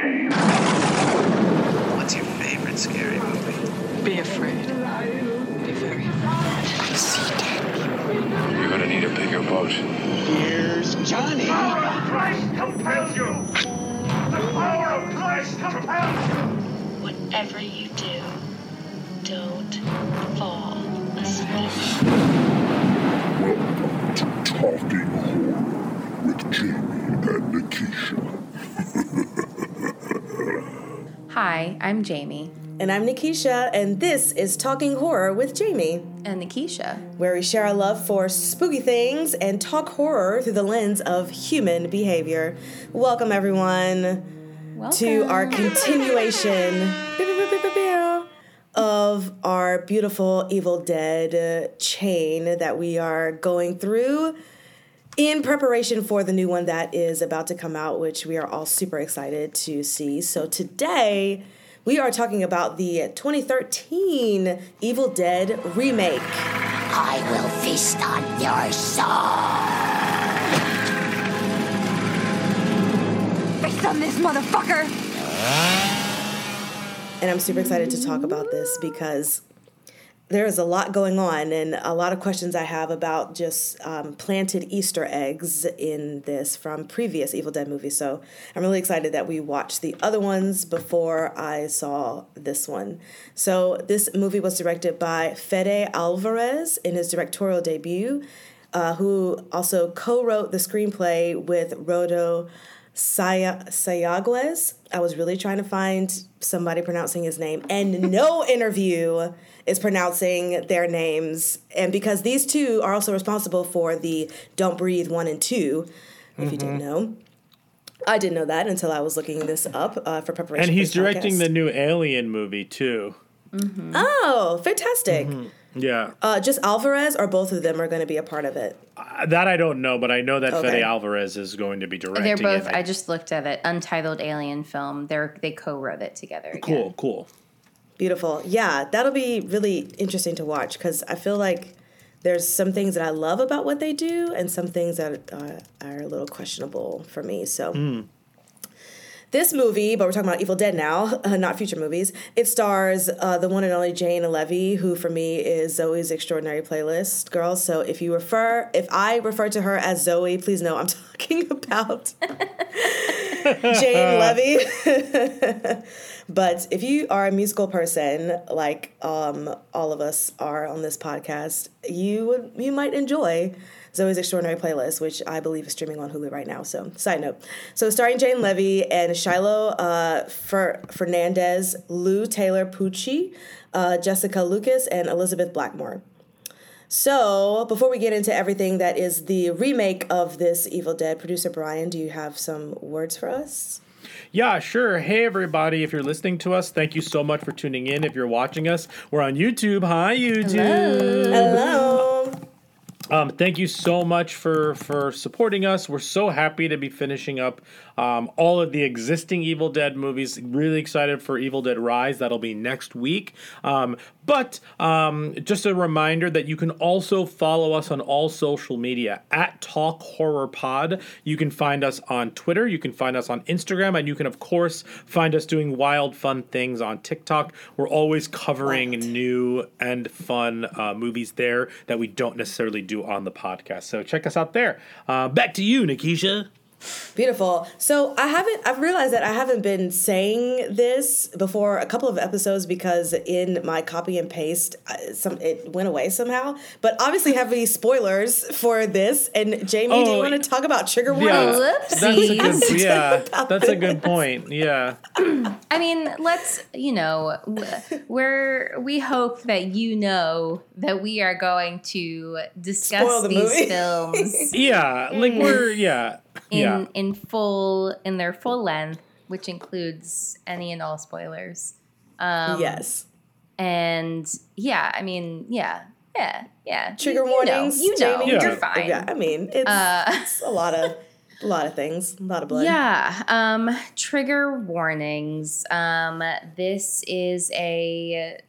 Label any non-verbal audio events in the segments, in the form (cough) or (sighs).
game. What's your favorite scary movie? Be afraid. Be very afraid. See dead people. You're gonna need a bigger boat. Here's Johnny. The power of Christ compels you! The power of Christ compels you! Whatever you do, don't fall asleep. Welcome to Talking Horror with Jamie and Nikisha. Hi, I'm Jamie. And I'm Nikisha, and this is Talking Horror with Jamie, And Nikisha. where we share our love for spooky things and talk horror through the lens of human behavior. Welcome, everyone, Welcome. to our continuation of our beautiful Evil Dead chain that we are going through in preparation for the new one that is about to come out, which we are all super excited to see. So today, we are talking about the 2013 Evil Dead remake. I will feast on your soul. Face on this motherfucker! And I'm super excited to talk about this because there is a lot going on and a lot of questions I have about just um, planted Easter eggs in this from previous Evil Dead movies. So I'm really excited that we watched the other ones before I saw this one. So this movie was directed by Fede Alvarez in his directorial debut, uh, who also co wrote the screenplay with Rodo. Saya- Sayagues. I was really trying to find somebody pronouncing his name, and no (laughs) interview is pronouncing their names. And because these two are also responsible for the Don't Breathe 1 and 2, if you didn't mm-hmm. know. I didn't know that until I was looking this up uh, for preparation. And he's this directing podcast. the new Alien movie too. Mm-hmm. Oh, fantastic. Mm-hmm. Yeah, Uh, just Alvarez, or both of them are going to be a part of it. Uh, that I don't know, but I know that Okay. Fede Alvarez is going to be directing. They're both. it. I just looked at it. Untitled Alien film. They're they co-wrote it together. Again. cool, cool. Beautiful. Yeah, that'll be really interesting to watch because I feel like there's some things that I love about what they do and some things that uh, are a little questionable for me. So. This movie, but we're talking about Evil Dead now, uh, (laughs) not future movies. It stars uh, the one and only Jane Levy, who for me is Zoey's Extraordinary Playlist girl. So if you refer, if I refer to her as Zoey, please know I'm (laughs) talking about (laughs) Jane Levy. but if you are a musical person, like um, all of us are on this podcast, you would you might enjoy Zoey's Extraordinary Playlist, which I believe is streaming on Hulu right now. So, side note. So, starring Jane Levy and Shiloh uh, Fer- Fernandez, Lou Taylor Pucci, uh, Jessica Lucas, and Elizabeth Blackmore. So, before we get into everything that is the remake of this Evil Dead, producer Bryan, do you have some words for us? Yeah, sure. Hey, everybody. If you're listening to us, thank you so much for tuning in. If you're watching us, we're on YouTube. Hi, YouTube. Hello. Um, thank you so much for for supporting us. We're so happy to be finishing up um, all of the existing Evil Dead movies. Really excited for Evil Dead Rise. That'll be next week. Um, but um, just a reminder that you can also follow us on all social media at Talk Horror Pod. You can find us on Twitter. You can find us on Instagram, and you can of course find us doing wild, fun things on TikTok. We're always covering new and fun uh, movies there that we don't necessarily do on the podcast. So check us out there. Uh, back to you, Nikisha. Beautiful. So I haven't. I've realized that I haven't been saying this before a couple of episodes because in my copy and paste, uh, some it went away somehow. But obviously, have any spoilers for this? And Jamie, do you Oh, want to talk about trigger Yeah, warnings? that's a good. (laughs) Yeah, that's a good point. Yeah. I mean, let's you know, w- we're we hope that you know that we are going to discuss Spoil the these movie. films Yeah, like mm. we're yeah. In Yeah. in full in their full length, which includes any and all spoilers. Um, yes. And yeah, I mean, yeah, yeah, yeah. Trigger You- you warnings. Know, you know? Yeah. you're fine. Yeah. I mean, it's, Uh, it's a lot of a lot of things, a lot of blood. Yeah. Um, trigger warnings. Um, this is a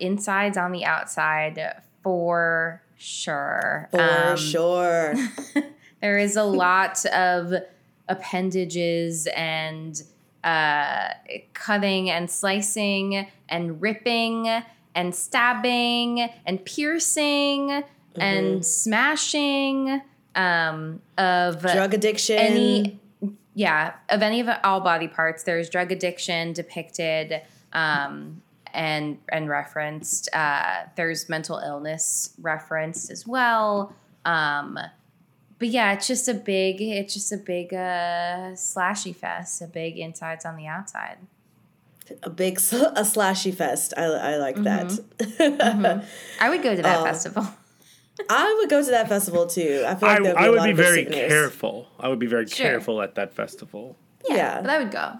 insides on the outside for sure. For Um, sure. (laughs) There is a lot of appendages and uh, cutting and slicing and ripping and stabbing and piercing and smashing um, of Drug addiction. any yeah of any of all body parts. There's drug addiction depicted um, and and referenced. Uh, there's mental illness referenced as well. Um, but yeah it's just a big it's just a big uh, slashy fest a big insides on the outside a big sl- a slashy fest. I, I like that. Mm-hmm. Mm-hmm. i would go to that Oh. (laughs) festival (laughs) I would go to that festival too. I feel like I, there'd be I a would lot be of good very souvenirs. careful. I would be very Sure. careful at that festival. Yeah, but i would go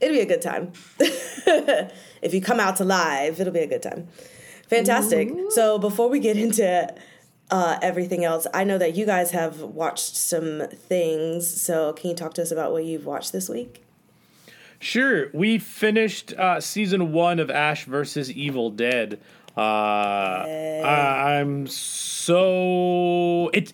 it'd be a good time. (laughs) if you come out to live, it'll be a good time. Fantastic. So before we get into uh, everything else, I know that you guys have watched some things. So can you talk to us about what you've watched this week? Sure, we finished uh, season one of Ash versus Evil Dead. Uh, I, I'm so it.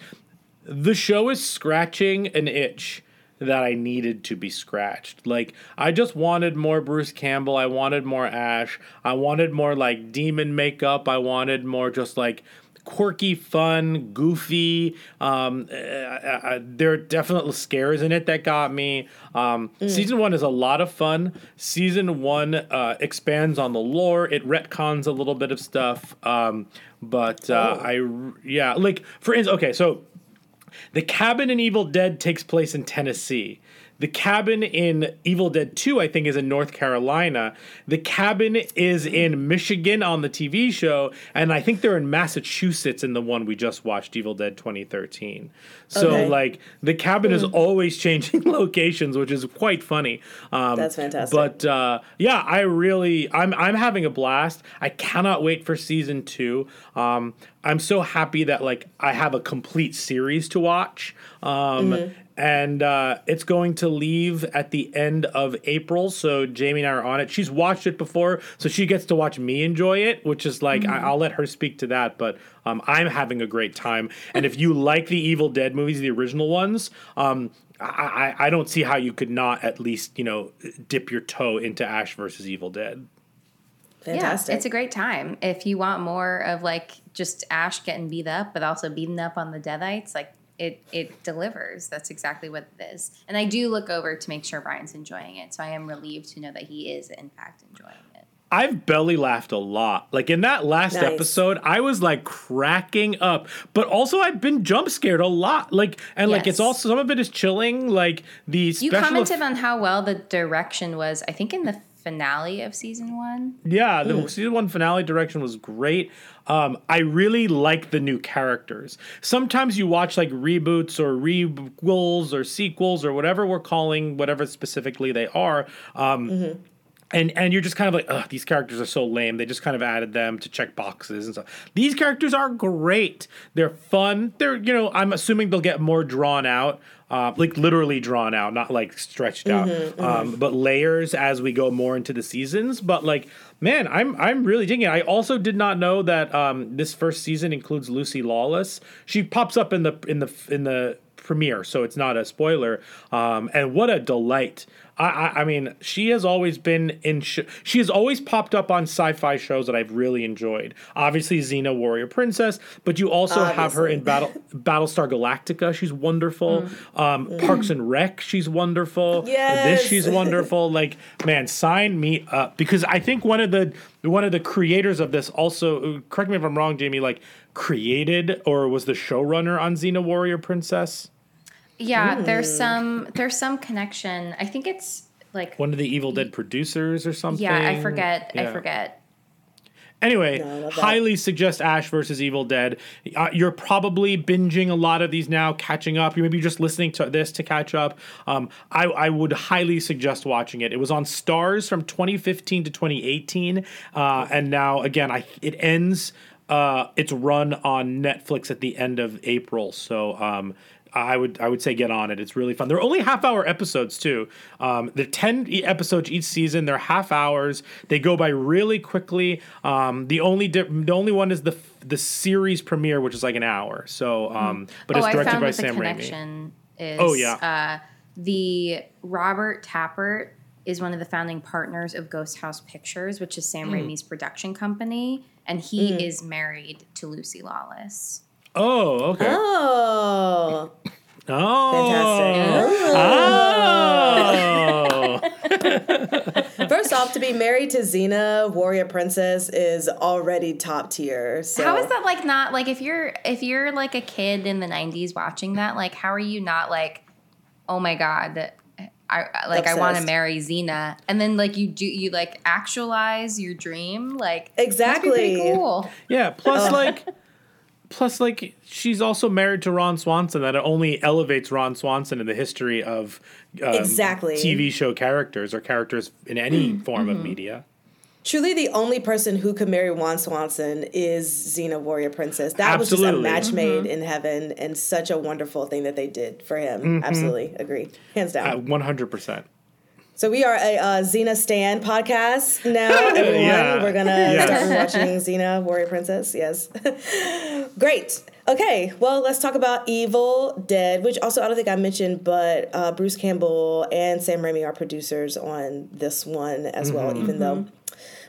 The show is scratching an itch that I needed to be scratched. Like I just wanted more Bruce Campbell. I wanted more Ash. I wanted more like demon makeup. I wanted more just like quirky, fun, goofy. Um, uh, uh, there are definitely scares in it that got me. Um, Season one is a lot of fun. Season one uh, expands on the lore. It retcons a little bit of stuff. Um, but uh, I, r- yeah, like for instance, okay, so the cabin in Evil Dead takes place in Tennessee. The cabin in Evil Dead 2, I think, is in North Carolina. The cabin is in Michigan on the TV show, and I think they're in Massachusetts in the one we just watched, Evil Dead 2013. So, Okay. like, the cabin is always (laughs) changing locations, which is quite funny. Um, That's fantastic. But uh, yeah, I really, I'm, I'm having a blast. I cannot wait for season two. Um, I'm so happy that like I have a complete series to watch. Um, And uh, it's going to leave at the end of April. So Jamie and I are on it. She's watched it before, so she gets to watch me enjoy it, which is like I, I'll let her speak to that. But um, I'm having a great time. And if you (laughs) like the Evil Dead movies, the original ones, um, I, I, I don't see how you could not at least you know dip your toe into Ash versus Evil Dead. Fantastic. Yeah, it's a great time. If you want more of like just Ash getting beat up, but also beating up on the Deadites, like it it delivers. That's exactly what it is. And I do look over to make sure Bryan's enjoying it. So I am relieved to know that he is in fact enjoying it. I've belly laughed a lot. Like in that last Nice. episode, I was like cracking up. But also I've been jump scared a lot. Like and like it's also some of it is chilling. Like the You commented eff- on how well the direction was, I think in the finale of season one. Yeah, the season one finale direction was great. Um, I really like the new characters. Sometimes you watch like reboots or requels or sequels or whatever we're calling whatever specifically they are. Um, and and you're just kind of like, Ugh, these characters are so lame. They just kind of added them to check boxes and stuff. These characters are great. They're fun. They're you know I'm assuming they'll get more drawn out, uh, like literally drawn out, not like stretched out, um, but layers as we go more into the seasons. But like, man, I'm I'm really digging it. I also did not know that um, this first season includes Lucy Lawless. She pops up in the in the in the premiere, so it's not a spoiler. Um, and what a delight! I, I, I mean, she has always been in. Sh- she has always popped up on sci-fi shows that I've really enjoyed. Obviously, Xena, Warrior Princess, but you also have her in Battle Battlestar Galactica. She's wonderful. Um, Parks and Rec. She's wonderful. Yes. This she's wonderful. (laughs) Like, man, sign me up because I think one of the one of the creators of this also. Correct me if I'm wrong, Jamie. Like, created or was the showrunner on Xena, Warrior Princess. Yeah, there's some there's some connection. I think it's like One of the Evil Dead producers or something. yeah, I forget. I forget. Anyway, I love that. highly suggest Ash versus Evil Dead. Uh, you're probably binging a lot of these now, catching up. You may be just listening to this to catch up. Um, I, I would highly suggest watching it. It was on Starz from 2015 to 2018, uh, and now again, I it ends uh, its run on Netflix at the end of April. So. Um, I would I would say get on it. It's really fun. They're only half hour episodes too. Um, they're ten episodes each season. They're half hours. They go by really quickly. Um, the only di- the only one is the the series premiere, which is like an hour. So, um, but oh, it's directed by Sam Raimi. is. Oh, yeah. Uh, the Robert Tapert is one of the founding partners of Ghost House Pictures, which is Sam Mm. Raimi's production company, and he Mm. is married to Lucy Lawless. Oh, okay. Oh, Oh. fantastic. Oh. (laughs) First off, to be married to Xena, warrior princess, is already top tier. So How is that like not like if you're if you're like a kid in the '90s watching that, like how are you not like, oh my god, I like I want to marry Xena, and then like you do you like actualize your dream, like must be Exactly. pretty cool. Yeah. Plus, like, plus, like, she's also married to Ron Swanson. That only elevates Ron Swanson in the history of um, Exactly. TV show characters or characters in any Mm-hmm. form of media. Truly, the only person who could marry Ron Swanson is Xena, warrior princess. That was just a match Mm-hmm. made in heaven, and such a wonderful thing that they did for him. Mm-hmm. Absolutely agree, hands down. One hundred percent. So we are a uh, Xena Stan podcast now. (laughs) Everyone, Yeah. we're gonna Yes. start rewatching Xena Warrior Princess. Yes, (laughs) great. Okay, well, let's talk about Evil Dead, which also I don't think I mentioned, but uh, Bruce Campbell and Sam Raimi are producers on this one as well, even though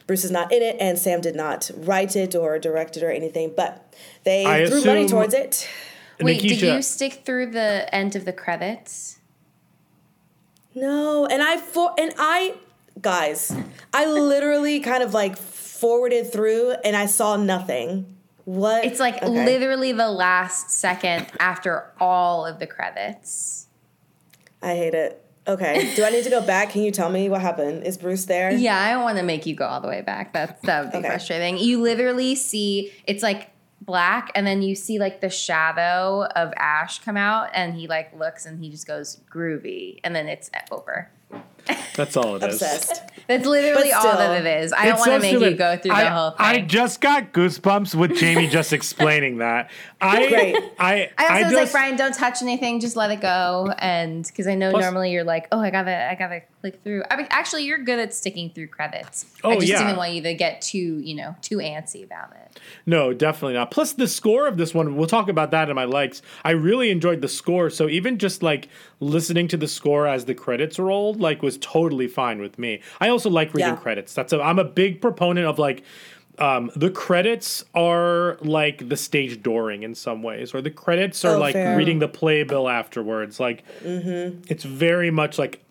Bruce is not in it and Sam did not write it or direct it or anything, but they I threw money towards it. Wait, did you stick through the end of the credits? No, and I for and I guys, I literally kind of like forwarded through and I saw nothing. What? It's like Okay. literally the last second after all of the credits. I hate it. Okay. Do I need to go back? Can you tell me what happened? Is Bruce there? Yeah, I don't want to make you go all the way back. That's that would be Okay. frustrating. You literally see it's like black, and then you see like the shadow of Ash come out, and he like looks and he just goes groovy, and then it's over. That's all it is. Obsessed. That's literally But all that it is. I don't want to so make you go through the I, whole thing. I just got goosebumps with Jamie just (laughs) explaining that. I, Great. I, I also was just, like, Bryan, don't touch anything. Just let it go. And because I know Plus- normally you're like, oh, I gotta, I gotta click through. I mean, actually, you're good at sticking through credits. Oh, I just yeah. didn't want you to get too, you know, too antsy about it. No, definitely not. Plus, the score of this one, we'll talk about that in my likes. I really enjoyed the score. So, even just like listening to the score as the credits rolled, like, was totally fine with me. I also like reading Yeah. credits. That's a, I'm a big proponent of like, um, the credits are like the stage dooring in some ways, or the credits are Oh, like fair. reading the playbill afterwards. Like, it's very much like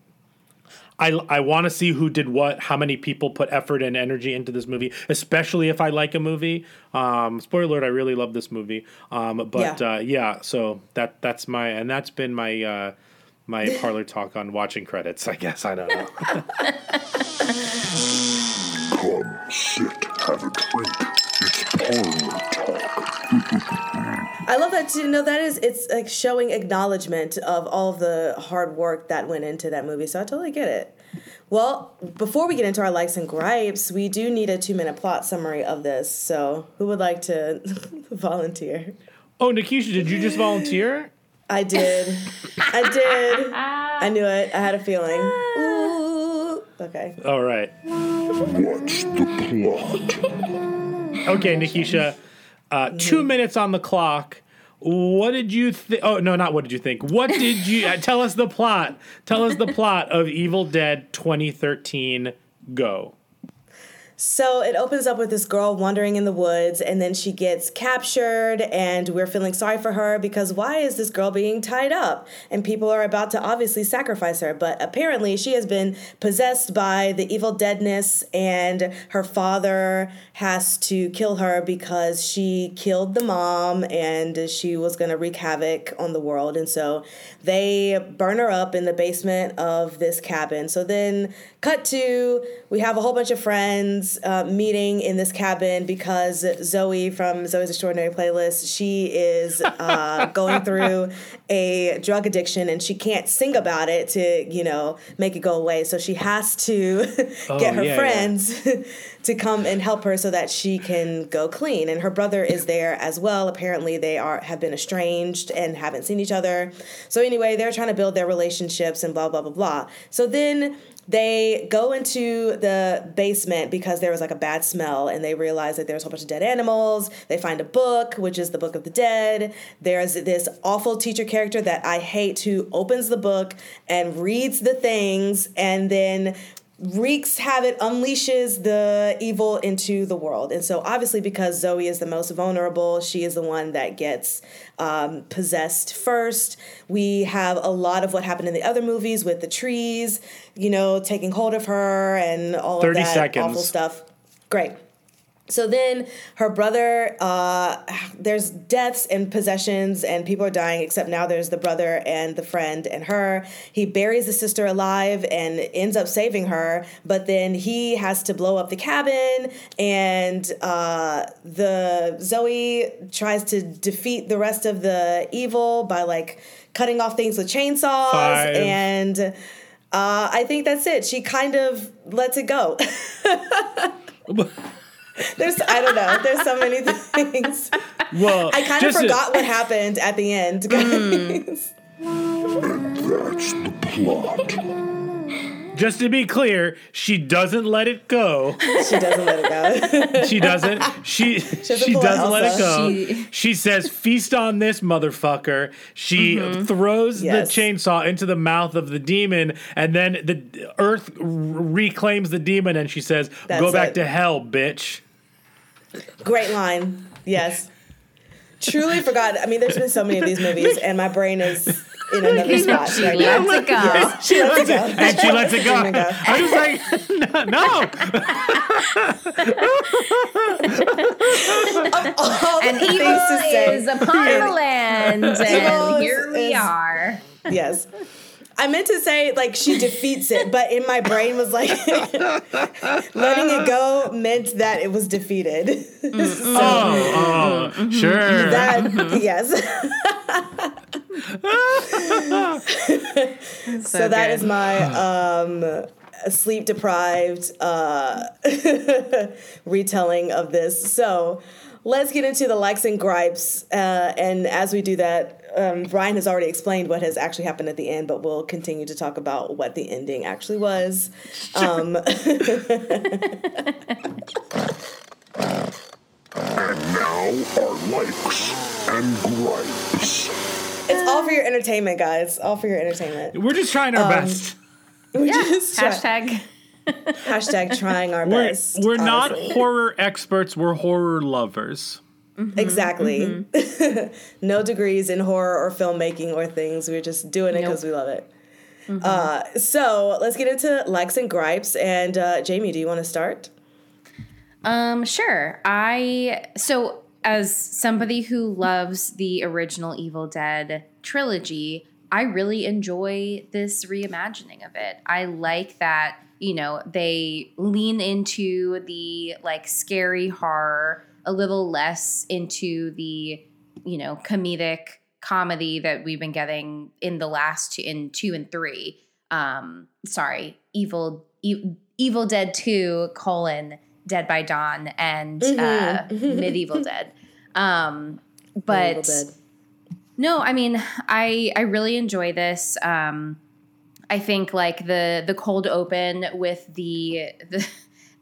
I, I want to see who did what, how many people put effort and energy into this movie, especially if I like a movie. Um, spoiler alert: I really love this movie. Um, but Yeah. Uh, yeah, so that that's my and that's been my uh, my (laughs) parlor talk on watching credits. I guess I don't know. (laughs) Come, sit, have a drink. It's parlor talk. (laughs) I love that too. No, that is it's like showing acknowledgement of all of the hard work that went into that movie. So I totally get it. Well, before we get into our likes and gripes, we do need a two minute plot summary of this. So who would like to (laughs) volunteer? oh, Nikisha, did you just volunteer? I did. I did. I knew it. I had a feeling. Ooh. (laughs) Okay. All right. What's the plot? Okay, Nikisha. Uh, two minutes on the clock. What did you think? Oh no, not what did you think? What did you uh, tell us the plot? Tell us the plot of Evil Dead 2013. Go. So it opens up with this girl wandering in the woods, and then she gets captured, and we're feeling sorry for her because why is this girl being tied up? And people are about to obviously sacrifice her, but apparently she has been possessed by the evil deadness, and her father has to kill her because she killed the mom and she was going to wreak havoc on the world. And so they burn her up in the basement of this cabin. So then, cut to, we have a whole bunch of friends uh, meeting in this cabin because Zoey from Zoey's Extraordinary Playlist, she is uh, (laughs) going through a drug addiction and she can't sing about it to, you know, make it go away. So she has to get her yeah, yeah. (laughs) to come and help her so that she can go clean. And her brother is there as well. Apparently, they are have been estranged and haven't seen each other. So anyway, they're trying to build their relationships and blah blah blah blah. So then they go into the basement because there was like a bad smell and they realize that there's a whole bunch of dead animals. They find a book, which is the Book of the Dead. There's this awful teacher character that I hate who opens the book and reads the things and then wreaks havoc, unleashes the evil into the world. And so, obviously, because Zoey is the most vulnerable, she is the one that gets um, possessed first. We have a lot of what happened in the other movies with the trees, you know, taking hold of her and all of 30 that seconds. awful stuff. Great. So then her brother, uh, there's deaths and possessions, and people are dying, except now there's the brother and the friend and her. He buries the sister alive and ends up saving her, but then he has to blow up the cabin, and uh, the Zoey tries to defeat the rest of the evil by like cutting off things with chainsaws, Five. and uh, I think that's it. She kind of lets it go. (laughs) (laughs) (laughs) There's I don't know. There's so many (laughs) things. Well, I kind of just to- forgot what happened at the end. Mm. guys. And that's the plot. Just to be clear, she doesn't let it go. she doesn't let it go. (laughs) She doesn't. She she, doesn't doesn't let it go. She- She, says, "Feast on this motherfucker." She mm-hmm. throws Yes. the chainsaw into the mouth of the demon, and then the earth r- reclaims the demon, and she says, "Go back it. to hell, bitch." Great line. Yes. Truly forgot. I mean, there's been so many of these movies, and my brain is in another spot She right now. lets it go. She lets it go. (laughs) And she lets it go. There we go. I'm like, (laughs) no. All the And evil to say. is upon the land, and here we is- are. Yes. I meant to say like she defeats it, but in my brain was like (laughs) letting it go meant that it was defeated. so Oh, oh, sure. that yes. (laughs) (laughs) so that is my um sleep deprived uh retelling of this. So let's get into the likes and gripes. Uh, and as we do that, um, Bryan has already explained what has actually happened at the end, but we'll continue to talk about what the ending actually was. Um, (laughs) And now our likes and gripes. it's all for your entertainment, guys. All for your entertainment. We're just trying Um, our best. We just try- Hashtag. hashtag trying our We're, best. we're not horror experts. We're horror lovers. Exactly. (laughs) no degrees in horror or filmmaking or things. We're just doing it Nope. because we love it. Uh, so let's get into likes and gripes. And uh, Jamie, do you want to start? Um, sure. I so as somebody who loves the original Evil Dead trilogy, I really enjoy this reimagining of it. I like that, you know, they lean into the like scary horror a little less into the, you know, comedic comedy that we've been getting in the last two in 2 and 3. Um, sorry, Evil e- Evil Dead 2 colon Dead by Dawn and uh, (laughs) Medieval Dead. Um, but Dead. no, I mean, I I really enjoy this. Um, I think like the the cold open with the the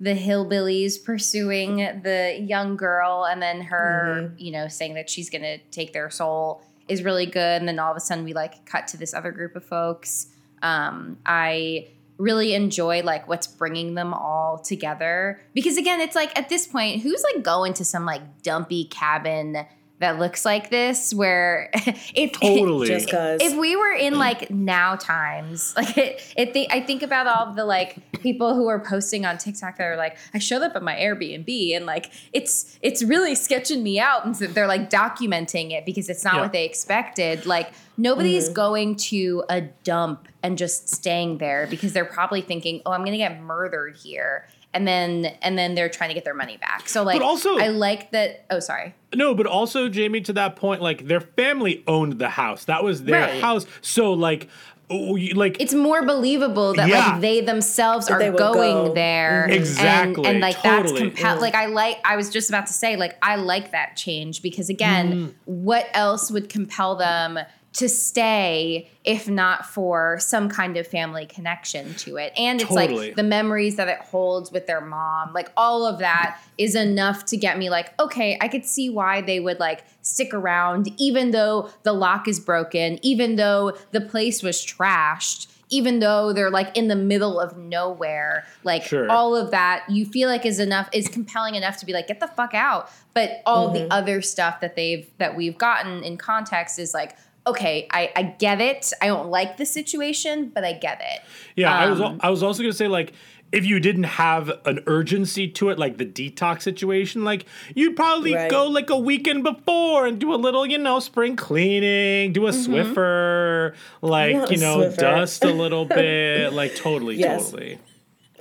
the hillbillies pursuing the young girl and then her, you know, saying that she's gonna take their soul is really good. And then all of a sudden we like cut to this other group of folks. Um, I really enjoy like what's bringing them all together because again it's like at this point who's like going to some like dumpy cabin that looks like this where (laughs) if Totally. Just because. if we were in like now times (laughs) like it, it th- i think about all the like people who are posting on tiktok that are like i showed up at my airbnb and like it's it's really sketching me out and so they're like documenting it because it's not Yeah. what they expected like nobody's Mm-hmm. going to a dump and just staying there because they're probably thinking oh i'm gonna get murdered here and then and then they're trying to get their money back so like also- i like that oh sorry No, but also Jamie, to that point, like their family owned the house. That was their Right. house. So like, oh, like it's more believable that Yeah. like they themselves That are they going go. there Mhm. Exactly, and, and like totally. that's compel like i like i was just about to say like i like that change because again Mm-hmm. what else would compel them to stay if not for some kind of family connection to it. And it's Totally. like the memories that it holds with their mom, like all of that is enough to get me like, okay, I could see why they would like stick around, even though the lock is broken, even though the place was trashed. Even though they're like in the middle of nowhere, like Sure. all of that, you feel like is enough, is compelling enough to be like, get the fuck out. But all the mm-hmm. other stuff that they've that we've gotten in context is like, okay, I, I get it. I don't like the situation, but I get it. Yeah, I was Um, I was also gonna say like if you didn't have an urgency to it, like the detox situation, like you'd probably Right. go like a weekend before and do a little, you know, spring cleaning, do a Swiffer, like Yeah, you know, Swiffer. dust a little (laughs) bit, like totally, Yes. totally.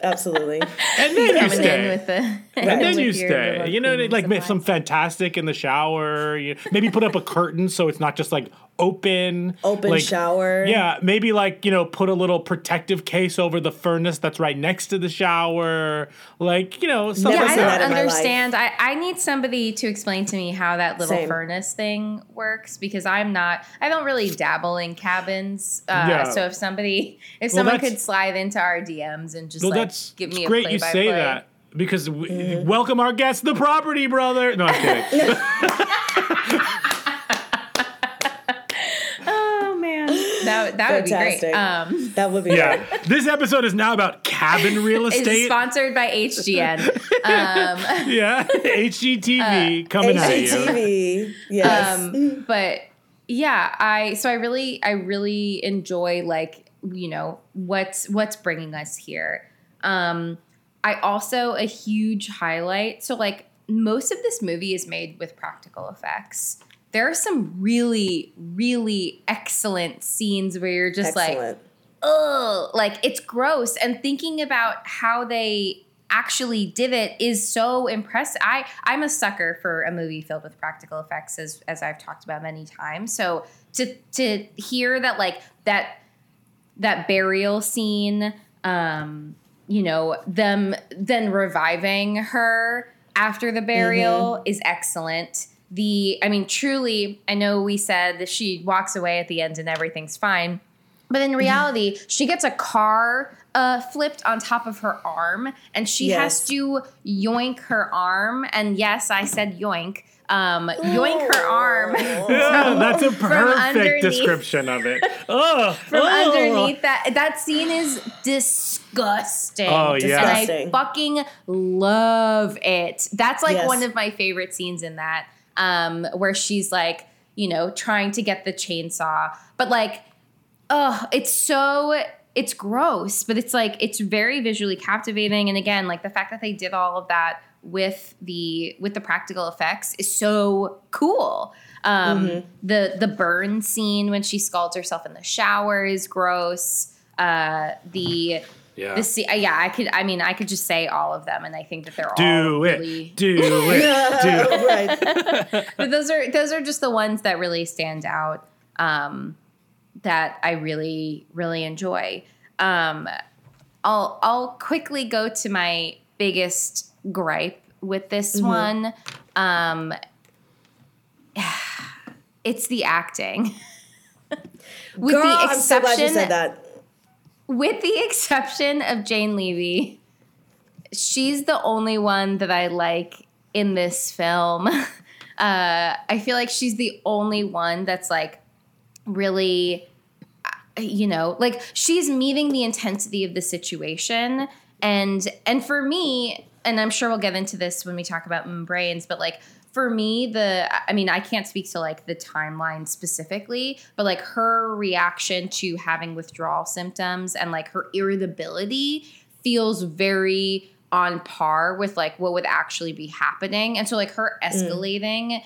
Absolutely. (laughs) And then you in stay. with the (laughs) and then you stay. You know, like make some fantastic in the shower. You, maybe put up a curtain so it's not just like open. Open like, shower. Yeah, maybe like you know, put a little protective case over the furnace that's right next to the shower. Like you know, stuff Never Yeah, like I seen that. that don't in my life. understand. I, I need somebody to explain to me how that little Same. furnace thing works because I'm not. I don't really dabble in cabins. Uh, Yeah. So if somebody, if Well, someone could slide into our DMs and just Well, like that's give me it's a great you say play. that because we, Mm-hmm. welcome our guest, the property brother. No, I'm kidding. (laughs) Oh man, that that would be great. Um, That would be yeah, (laughs) this episode is now about cabin (laughs) real it's estate. sponsored by HGN. Um, (laughs) yeah, HGTV coming at you. HGTV. Yes. um but yeah i so i really i really enjoy like you know what's what's bringing us here um i also a huge highlight so like most of this movie is made with practical effects there are some really really excellent scenes where you're just like Excellent. oh, like it's gross. And thinking about how they actually did it is so impressive. I I'm a sucker for a movie filled with practical effects, as as I've talked about many times. So to to hear that like that that burial scene, um, you know, them then reviving her after the burial is excellent. The I mean, truly, I know we said that she walks away at the end and everything's fine. But in reality, she gets a car uh, flipped on top of her arm, and she has to yoink her arm. And yes, I said yoink. Um, yoink her arm Yeah, (laughs) that's a perfect description of it. (laughs) Oh, from underneath that. That scene is disgusting. Oh, yeah. and I fucking love it. That's like Yes. one of my favorite scenes in that, um, where she's like, you know, trying to get the chainsaw, but like, oh, it's so. It's gross, but it's like it's very visually captivating. And again, like the fact that they did all of that with the with the practical effects is so cool. Um, The the burn scene when she scalds herself in the shower is gross. Uh, the Yeah. the scene, yeah, I could. I mean, I could just say all of them, and I think that they're all Do it. really. Do (laughs) it. Do (laughs) right. (laughs) But those are those are just the ones that really stand out. Um, that I really really enjoy. Um, I'll I'll quickly go to my biggest gripe with this Mm-hmm. one. Um, (sighs) it's the acting. with Girl, the I'm so glad you said that. With the exception of Jane Levy, she's the only one that I like in this film. (laughs) Uh, I feel like she's the only one that's like really, uh, you know, like she's meeting the intensity of the situation, and and for me, and I'm sure we'll get into this when we talk about Brains, but like for me, the I mean, I can't speak to like the timeline specifically, but like her reaction to having withdrawal symptoms and like her irritability feels very on par with like what would actually be happening. And so like her mm. escalating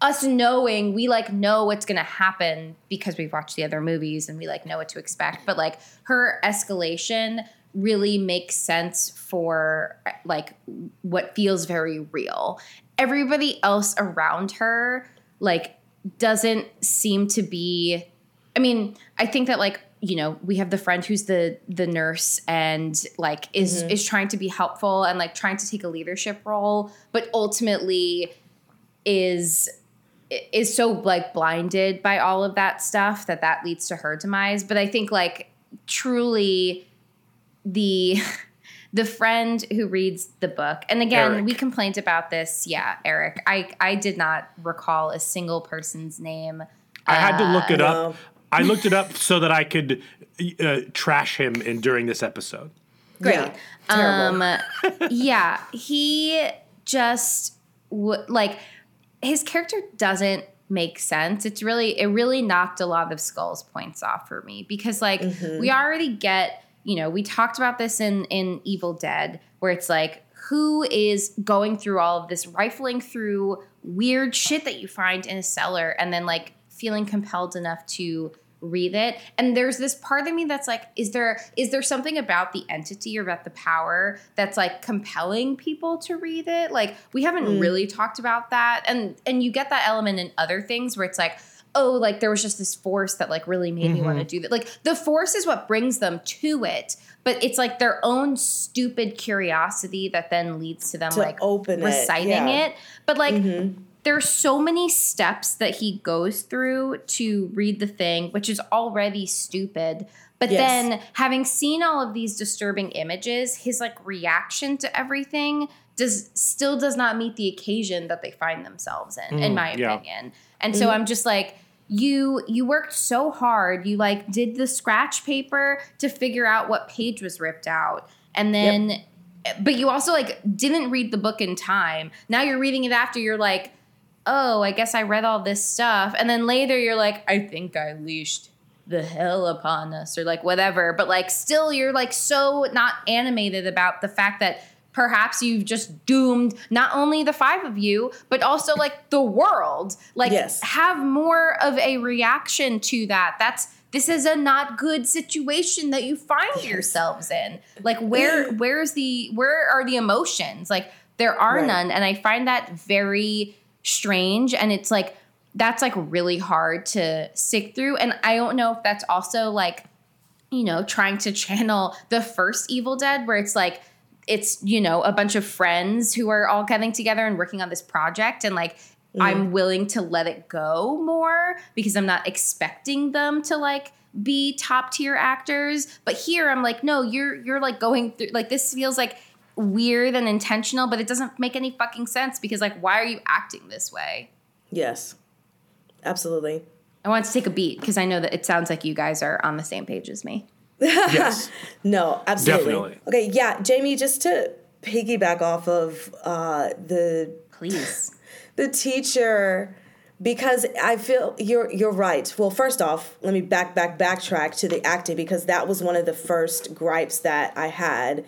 us knowing we like know what's going to happen because we've watched the other movies and we like know what to expect but like her escalation really makes sense for like what feels very real everybody else around her like doesn't seem to be i mean i think that like you know we have the friend who's the the nurse and like is mm-hmm. is trying to be helpful and like trying to take a leadership role but ultimately is is so like blinded by all of that stuff that that leads to her demise. But I think like truly the (laughs) the friend who reads the book and again Eric. we complained about this yeah eric i i did not recall a single person's name I had to look it no. up. I looked it up so that I could uh, trash him in during this episode. great Yeah, terrible. um yeah he just w- like his character doesn't make sense it's really it really knocked a lot of skulls points off for me because like Mm-hmm. we already get you know we talked about this in in evil dead where it's like who is going through all of this rifling through weird shit that you find in a cellar and then like feeling compelled enough to read it? And there's this part of me that's like is there is there something about the entity or about the power that's like compelling people to read it? Like we haven't mm. really talked about that. And and you get that element in other things where it's like oh like there was just this force that like really made me want to mm-hmm. do that like the force is what brings them to it but it's like their own stupid curiosity that then leads to them To like open it, reciting yeah. it but like mm-hmm. there's so many steps that he goes through to read the thing, which is already stupid. But Yes. then having seen all of these disturbing images, his like reaction to everything does still does not meet the occasion that they find themselves in, in mm, my yeah. opinion. And so mm-hmm. I'm just like, you you worked so hard. You like did the scratch paper to figure out what page was ripped out. And then but you also like didn't read the book in time. Now you're reading it after you're like, oh, I guess I read all this stuff. And then later you're like, I think I leashed the hell upon us or like whatever. But like still you're like so not animated about the fact that perhaps you've just doomed not only the five of you, but also like the world. Like Yes. have more of a reaction to that. That's this is a not good situation that you find yourselves in. Like where mm. where's the where are the emotions? Like there are Right. none and I find that very strange and it's like that's like really hard to stick through and I don't know if that's also like you know trying to (laughs) channel the first Evil Dead where it's like it's you know a bunch of friends who are all getting together and working on this project. And like I'm mm-hmm. willing to let it go more because I'm not expecting them to like be top tier actors. But here I'm like no you're you're like going through like this feels like weird and intentional but it doesn't make any fucking sense because like why are you acting this way? Yes, absolutely. I want to take a beat because I know that it sounds like you guys are on the same page as me Yes. (laughs) No, absolutely. Definitely. Okay, yeah, Jamie, just to piggyback off of uh, the please the teacher because I feel you're you're right. Well, first off, let me back back backtrack to the acting because that was one of the first gripes that I had.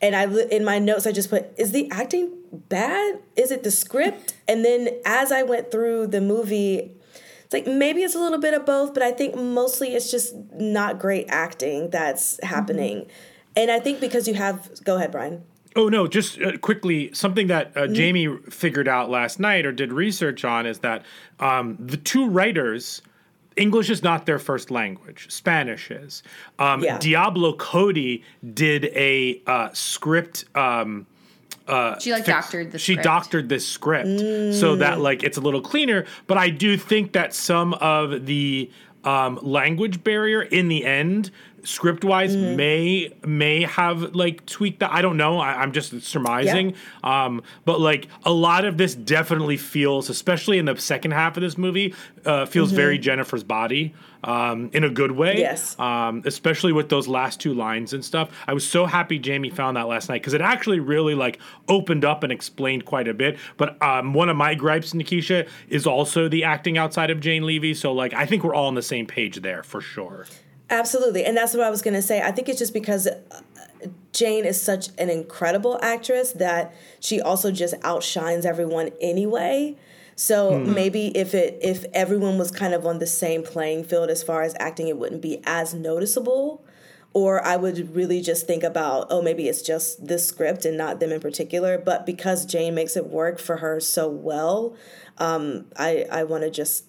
And I in my notes I just put is the acting bad? Is it the script? And then as I went through the movie it's like maybe it's a little bit of both, but I think mostly it's just not great acting that's happening. And I think because you have go ahead, Bryan. Oh no! Just uh, quickly, something that uh, Jamie figured out last night or did research on is that um, the two writers, English is not their first language. Spanish is. Um, Yeah. Diablo Cody did a uh, script. Um, she like fix- doctored the she script. doctored this script so that like it's a little cleaner but i do think that some of the um, language barrier in the end script wise may may have like tweaked that i don't know I, i'm just surmising um, but like a lot of this definitely feels especially in the second half of this movie uh, feels very jennifer's body um, in a good way Yes. um, especially with those last two lines and stuff. I was so happy Jamie found that last night because it actually really like opened up and explained quite a bit. But um, one of my gripes, Nikisha, is also the acting outside of Jane Levy. So like I think we're all on the same page there for sure. Absolutely. And that's what I was going to say. I think it's just because uh, Jane is such an incredible actress that she also just outshines everyone anyway. So maybe if it if everyone was kind of on the same playing field as far as acting it wouldn't be as noticeable or I would really just think about oh maybe it's just this script and not them in particular but because Jane makes it work for her so well um, I I want to just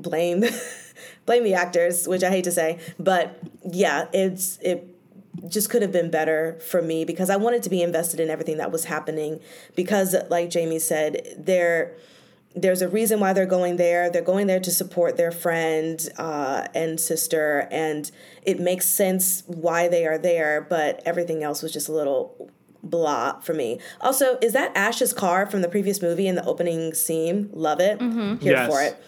blame (laughs) blame the actors, which I hate to say, but yeah, it's it just could have been better for me because I wanted to be invested in everything that was happening because like Jamie said, there there's a reason why they're going there. They're going there to support their friend uh, and sister, and it makes sense why they are there. But everything else was just a little blah for me. Also, is that Ash's car from the previous movie in the opening scene? Love it. Here Yes. for it.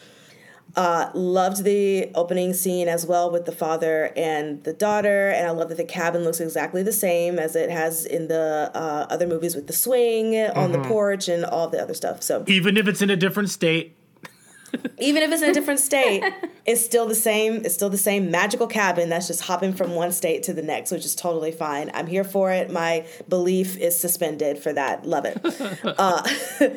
Uh, loved the opening scene as well with the father and the daughter, and I love that the cabin looks exactly the same as it has in the uh, other movies with the swing on the porch and all the other stuff. So Even if it's in a different state. (laughs) even if it's in a different state, it's still the same. It's still the same magical cabin that's just hopping from one state to the next, which is totally fine. I'm here for it. My belief is suspended for that. Love it. (laughs) uh, (laughs)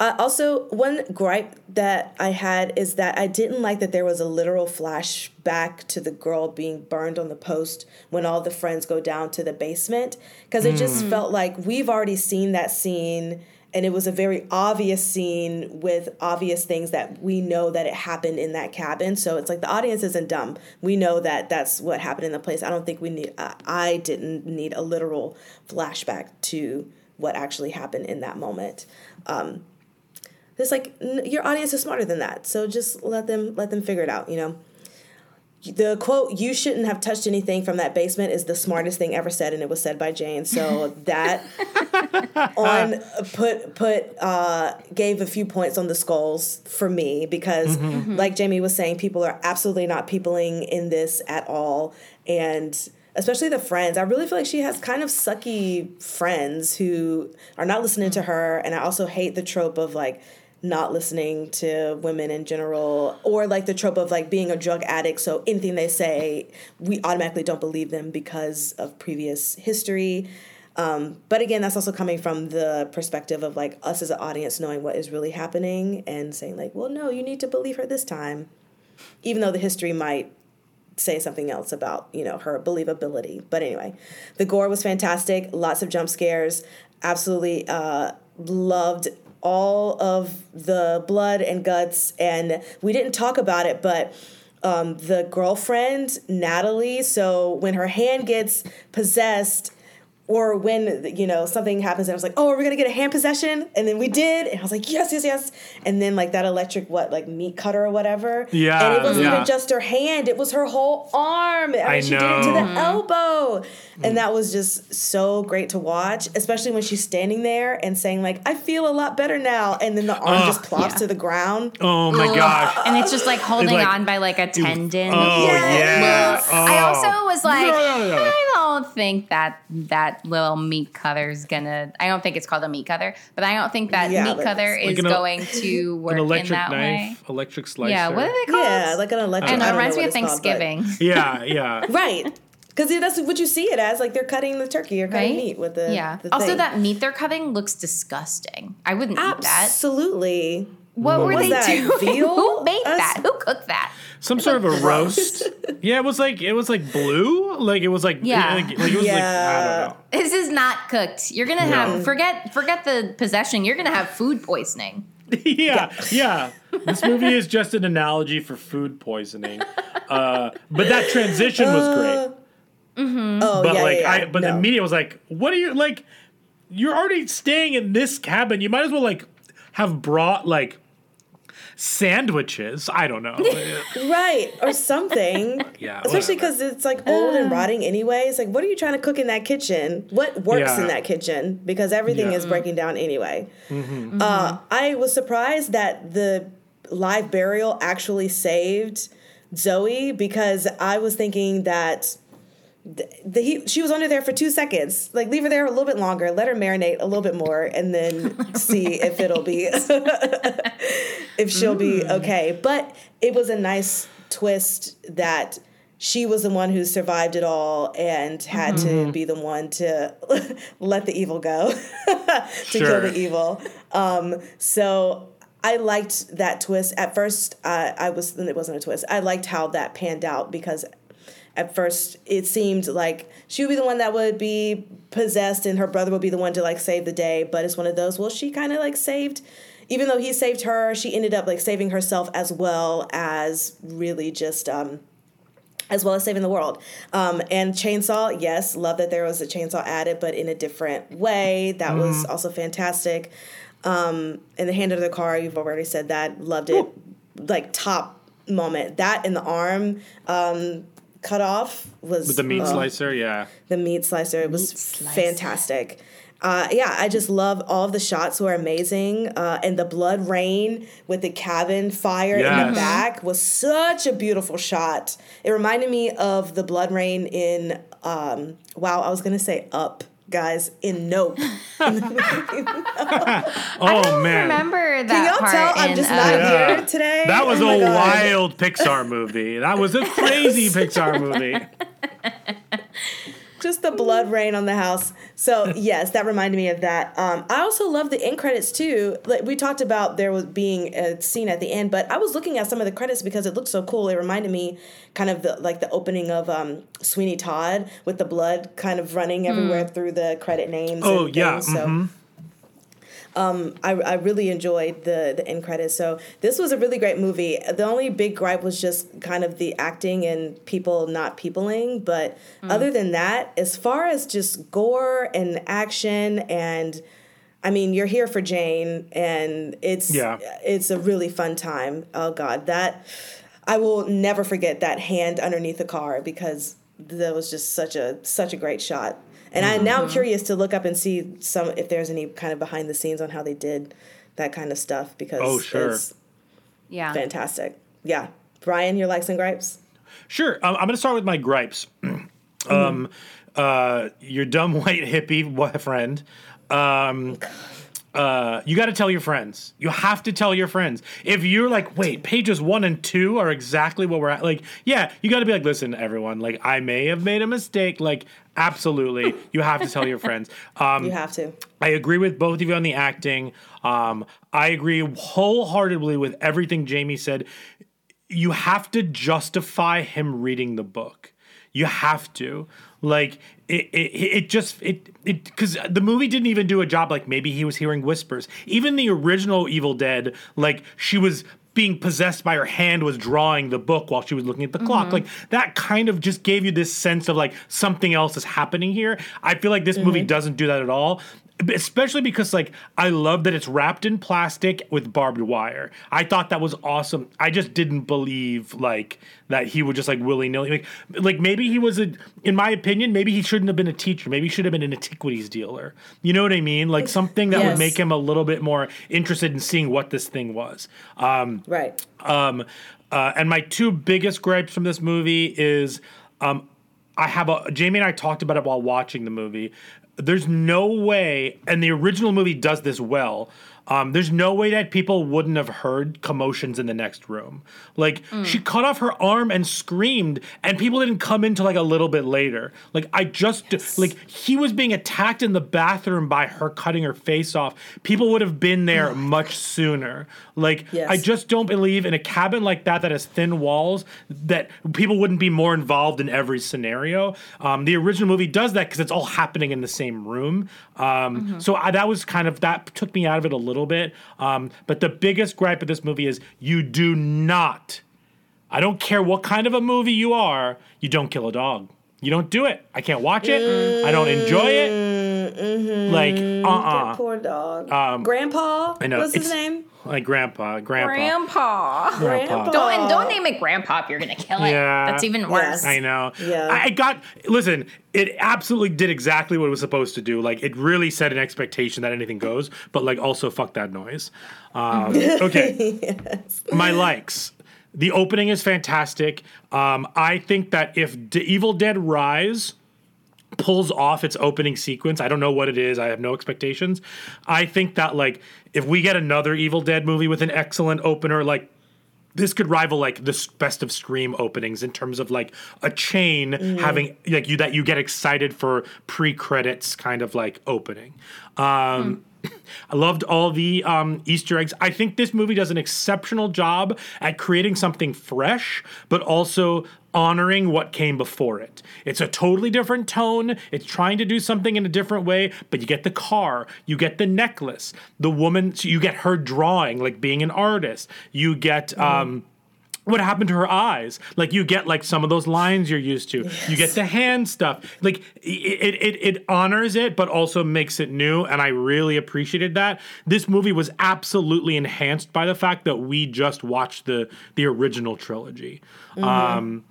uh, also, one gripe that I had is that I didn't like that there was a literal flashback to the girl being burned on the post when all the friends go down to the basement because it just felt like we've already seen that scene and it was a very obvious scene with obvious things that we know that it happened in that cabin. So it's like the audience isn't dumb. We know that that's what happened in the place. I don't think we need uh, i didn't need a literal flashback to what actually happened in that moment. Um, it's like n- your audience is smarter than that. So just let them let them figure it out you know? The quote you shouldn't have touched anything from that basement is the smartest thing ever said and it was said by jane. So (laughs) that on put put uh gave a few points on the skulls for me because mm-hmm. Mm-hmm. like jamie was saying people are absolutely not peopling in this at all. And especially the friends. I really feel like she has kind of sucky friends who are not listening to mm. her. And i also hate the trope of like not listening to women in general or like the trope of like being a drug addict. So anything they say we automatically don't believe them because of previous history. Um, but again that's also coming from the perspective of like us as an audience knowing what is really happening and saying like well no you need to believe her this time even though the history might say something else about you know her believability. But anyway the gore was fantastic. Lots of jump scares. Absolutely uh, loved all of the blood and guts and we didn't talk about it but um, the girlfriend natalie so when her hand gets possessed or when you know something happens and I was like, oh, are we gonna get a hand possession? And then we did, and I was like, yes, yes, yes. And then like that electric what like meat cutter or whatever. Yeah, And it wasn't yeah. even just her hand; it was her whole arm. I, mean, I she did it to the know. elbow, and mm. that was just so great to watch, especially when she's standing there and saying like, I feel a lot better now, and then the arm Ugh. just plops to the ground. Oh my gosh. and it's just like holding like- on by like a tendon. Oh yeah. I Oh. also was like, Yeah, yeah, yeah. I don't think that that little meat cutter's gonna. I don't think it's called a meat cutter, but I don't think that Yeah, meat but cutter it's is like an- going to (laughs) work an in electric that knife, way. electric slicer. Yeah, what are they called? Yeah, like an electric. I don't know. I It reminds me of it's called, Thanksgiving. (laughs) Yeah, yeah. (laughs) right? Because that's what you see it as. Like they're cutting the turkey or cutting Right? meat with the yeah. the Also, thing. that meat they're cutting looks disgusting. I wouldn't eat that. absolutely. What were was they that, doing? (laughs) veal? Who made Us- that? Who cooked that? Some sort of a roast. (laughs) Yeah, it was like it was like blue. Like it was like Yeah. Like, like it was like I Yeah. don't know. This is not cooked. You're gonna have forget forget the possession. You're gonna have food poisoning. (laughs) yeah, yeah. This movie is just an analogy for food poisoning. Uh, but that transition was great. Oh But yeah, like, yeah, yeah. I but No. the media was like, "What are you like? You're already staying in this cabin. You might as well like have brought like sandwiches. I don't know. (laughs) right or something. (laughs) Yeah, especially because it's like old and rotting anyway. It's like, what are you trying to cook in that kitchen? What works Yeah. in that kitchen? Because everything Yeah. is breaking down anyway. Mm-hmm. Uh, I was surprised that the live burial actually saved Zoey because I was thinking that. The, the, he, she was under there for two seconds. Like, leave her there a little bit longer, let her marinate a little bit more, and then (laughs) see if it'll be (laughs) if she'll be okay. But it was a nice twist that she was the one who survived it all and had to be the one to (laughs) let the evil go to Sure. kill the evil. Um, so I liked that twist. At first, uh, I was it wasn't a twist. I liked how that panned out because at first it seemed like she would be the one that would be possessed and her brother would be the one to like save the day but it's one of those well she kind of like saved even though he saved her she ended up like saving herself as well as really just um as well as saving the world um and chainsaw yes love that there was a chainsaw added but in a different way that was also fantastic Um, and the hand under the car, you've already said that. Loved it. Like top moment. That in the arm um, cut off was With the meat oh, slicer, yeah. the meat slicer. It was fantastic. Uh, yeah, I just love all of the shots were amazing, uh, and the blood rain with the cabin fire in the back was such a beautiful shot. It reminded me of the blood rain in um, wow, I was gonna say Up, guys, in Nope. (laughs) (laughs) Oh man, Remember that Can y'all part tell I'm just uh, not Yeah. here today? that was Oh a wild Pixar movie. That was a (laughs) crazy Pixar movie. Just the blood rain on the house. So yes, that reminded me of that. Um, I also love the end credits too. Like we talked about, there was being a scene at the end, but I was looking at some of the credits because it looked so cool. It reminded me kind of the like the opening of um, Sweeney Todd with the blood kind of running everywhere through the credit names. Oh yeah. things. So mhm. I, I really enjoyed the the end credits. So this was a really great movie. The only big gripe was just kind of the acting and people not peopling. But other than that, as far as just gore and action and I mean, you're here for Jane, and it's Yeah. it's a really fun time. Oh God, that I will never forget that hand underneath the car because that was just such a such a great shot. And I now I'm curious to look up and see some if there's any kind of behind the scenes on how they did that kind of stuff because Oh, sure. it's Yeah. fantastic. Yeah, Bryan, your likes and gripes. Sure. Um, I'm going to start with my gripes. (clears throat) um, uh, your dumb (laughs) white hippie wa- friend. Um, uh, you got to tell your friends. You have to tell your friends. If you're like, wait, pages one and two are exactly what we're at. Like, yeah, you got to be like, listen, everyone. Like, I may have made a mistake. Like, absolutely, (laughs) you have to tell your friends. Um, You have to. I agree with both of you on the acting. Um, I agree wholeheartedly with everything Jamie said. You have to justify him reading the book. You have to. Like it, it, it just it it because the movie didn't even do a job. Like maybe he was hearing whispers. Even the original Evil Dead, like she was being possessed by her hand was drawing the book while she was looking at the clock. Mm-hmm. Like that kind of just gave you this sense of like something else is happening here. I feel like this movie mm-hmm. doesn't do that at all. Especially because like I love that it's wrapped in plastic with barbed wire. I thought that was awesome. I just didn't believe like that he would just like willy nilly like like maybe he was a in my opinion maybe he shouldn't have been a teacher. Maybe he should have been an antiquities dealer. You know what I mean? Like something that would make him a little bit more interested in seeing what this thing was. Um, Right. um, uh, and my two biggest gripes from this movie is um, I have a Jamie and I talked about it while watching the movie. There's no way, and the original movie does this well. Um, there's no way that people wouldn't have heard commotions in the next room. Like she cut off her arm and screamed, and people didn't come in till like a little bit later. Like I just like he was being attacked in the bathroom by her cutting her face off. People would have been there much sooner. Like Yes. I just don't believe in a cabin like that that has thin walls that people wouldn't be more involved in every scenario. Um, the original movie does that because it's all happening in the same room. Um, So I, that was kind of that took me out of it a little bit. Um, but the biggest gripe of this movie is you do not. I don't care what kind of a movie you are. You don't kill a dog. You don't do it. I can't watch it. I don't enjoy it. Like uh uh Poor dog. Um, Grandpa. I know What's his name? Like grandpa, grandpa, Grandpa. grandpa. Don't and don't name it Grandpa if you're gonna kill it. Yeah. That's even worse. Yes. I know. Yeah. I I got listen, it absolutely did exactly what it was supposed to do. Like it really set an expectation that anything goes, but like also fuck that noise. Um, (laughs) okay. My likes. The opening is fantastic. Um, I think that if D- Evil Dead Rise pulls off its opening sequence. I don't know what it is. I have no expectations. I think that like if we get another Evil Dead movie with an excellent opener, like this could rival like the best of Scream openings in terms of like a chain having like you that you get excited for pre credits kind of like opening. Um, I loved all the um, Easter eggs. I think this movie does an exceptional job at creating something fresh, but also honoring what came before it. It's a totally different tone. It's trying to do something in a different way, but you get the car, you get the necklace, the woman, so you get her drawing, like being an artist. You get. Um, what happened to her eyes? Like you get like some of those lines you're used to. You get the hand stuff. Like it, it it honors it but also makes it new and i really appreciated that. This movie was absolutely enhanced by the fact that we just watched the the original trilogy. Um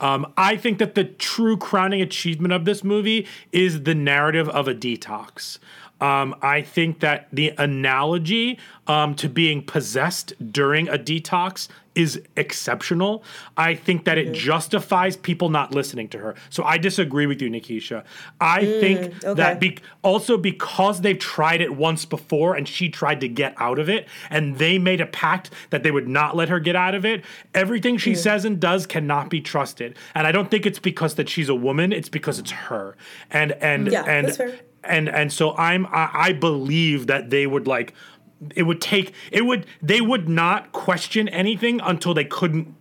um, I think that the true crowning achievement of this movie is the narrative of a detox. Um, I think that the analogy um, to being possessed during a detox is exceptional. I think that it mm-hmm. justifies people not listening to her. So I disagree with you, Nikisha. I mm, think okay. that be- also because they've tried it once before and she tried to get out of it, and they made a pact that they would not let her get out of it. Everything she mm. says and does cannot be trusted, and I don't think it's because that she's a woman. It's because it's her, and and Yeah, and and and so I'm I, I believe that they would like it would take it would they would not question anything until they couldn't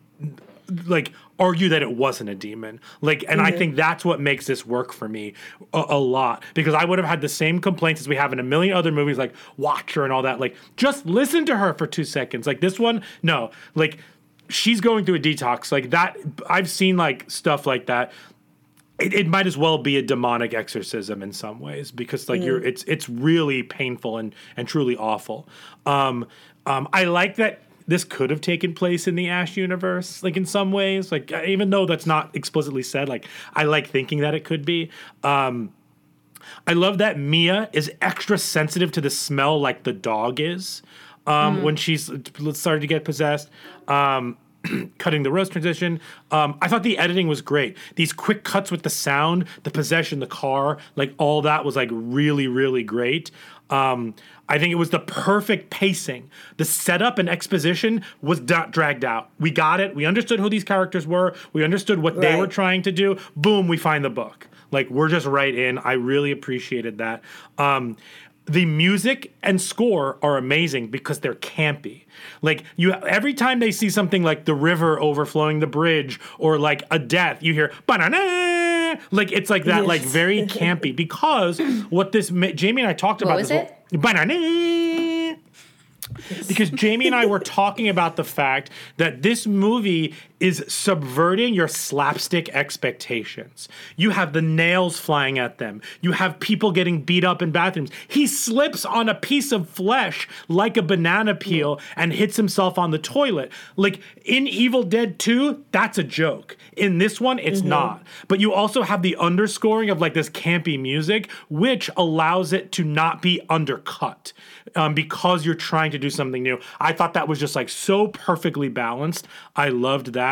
like argue that it wasn't a demon. Like and i think that's what makes this work for me a, a lot. Because i would have had the same complaints as we have in a million other movies like watcher and all that. Like just listen to her for two seconds. Like this one no. Like she's going through a detox. Like that i've seen like stuff like that it, it might as well be a demonic exorcism in some ways because like you're it's it's really painful and and truly awful. Um um i like that this could have taken place in the ash universe like in some ways like uh, even though that's not explicitly said like i like thinking that it could be. Um I love that Mia is extra sensitive to the smell like the dog is um, when she's started to get possessed. Um, (clears throat) cutting the rose transition. Um, I thought the editing was great. These quick cuts with the sound, the possession, the car, like all that was like really, really great. Um, I think it was the perfect pacing. The setup and exposition was not dragged out. We got it. We understood who these characters were. We understood what they were trying to do. Boom, we find the book. Like we're just right in. I really appreciated that. Um, the music and score are amazing because they're campy. Like you, every time they see something like the river overflowing the bridge or like a death, you hear banana. Like it's like that, like very (laughs) campy. Because what this Jamie and I talked What about was this it? banana because Jamie and I were talking about the fact that this movie is subverting your slapstick expectations. You have the nails flying at them. You have people getting beat up in bathrooms. He slips on a piece of flesh like a banana peel and hits himself on the toilet. Like in Evil Dead 2, that's a joke. In this one, it's not. But you also have the underscoring of like this campy music, which allows it to not be undercut um, because you're trying to do something new. I thought that was just like so perfectly balanced. I loved that.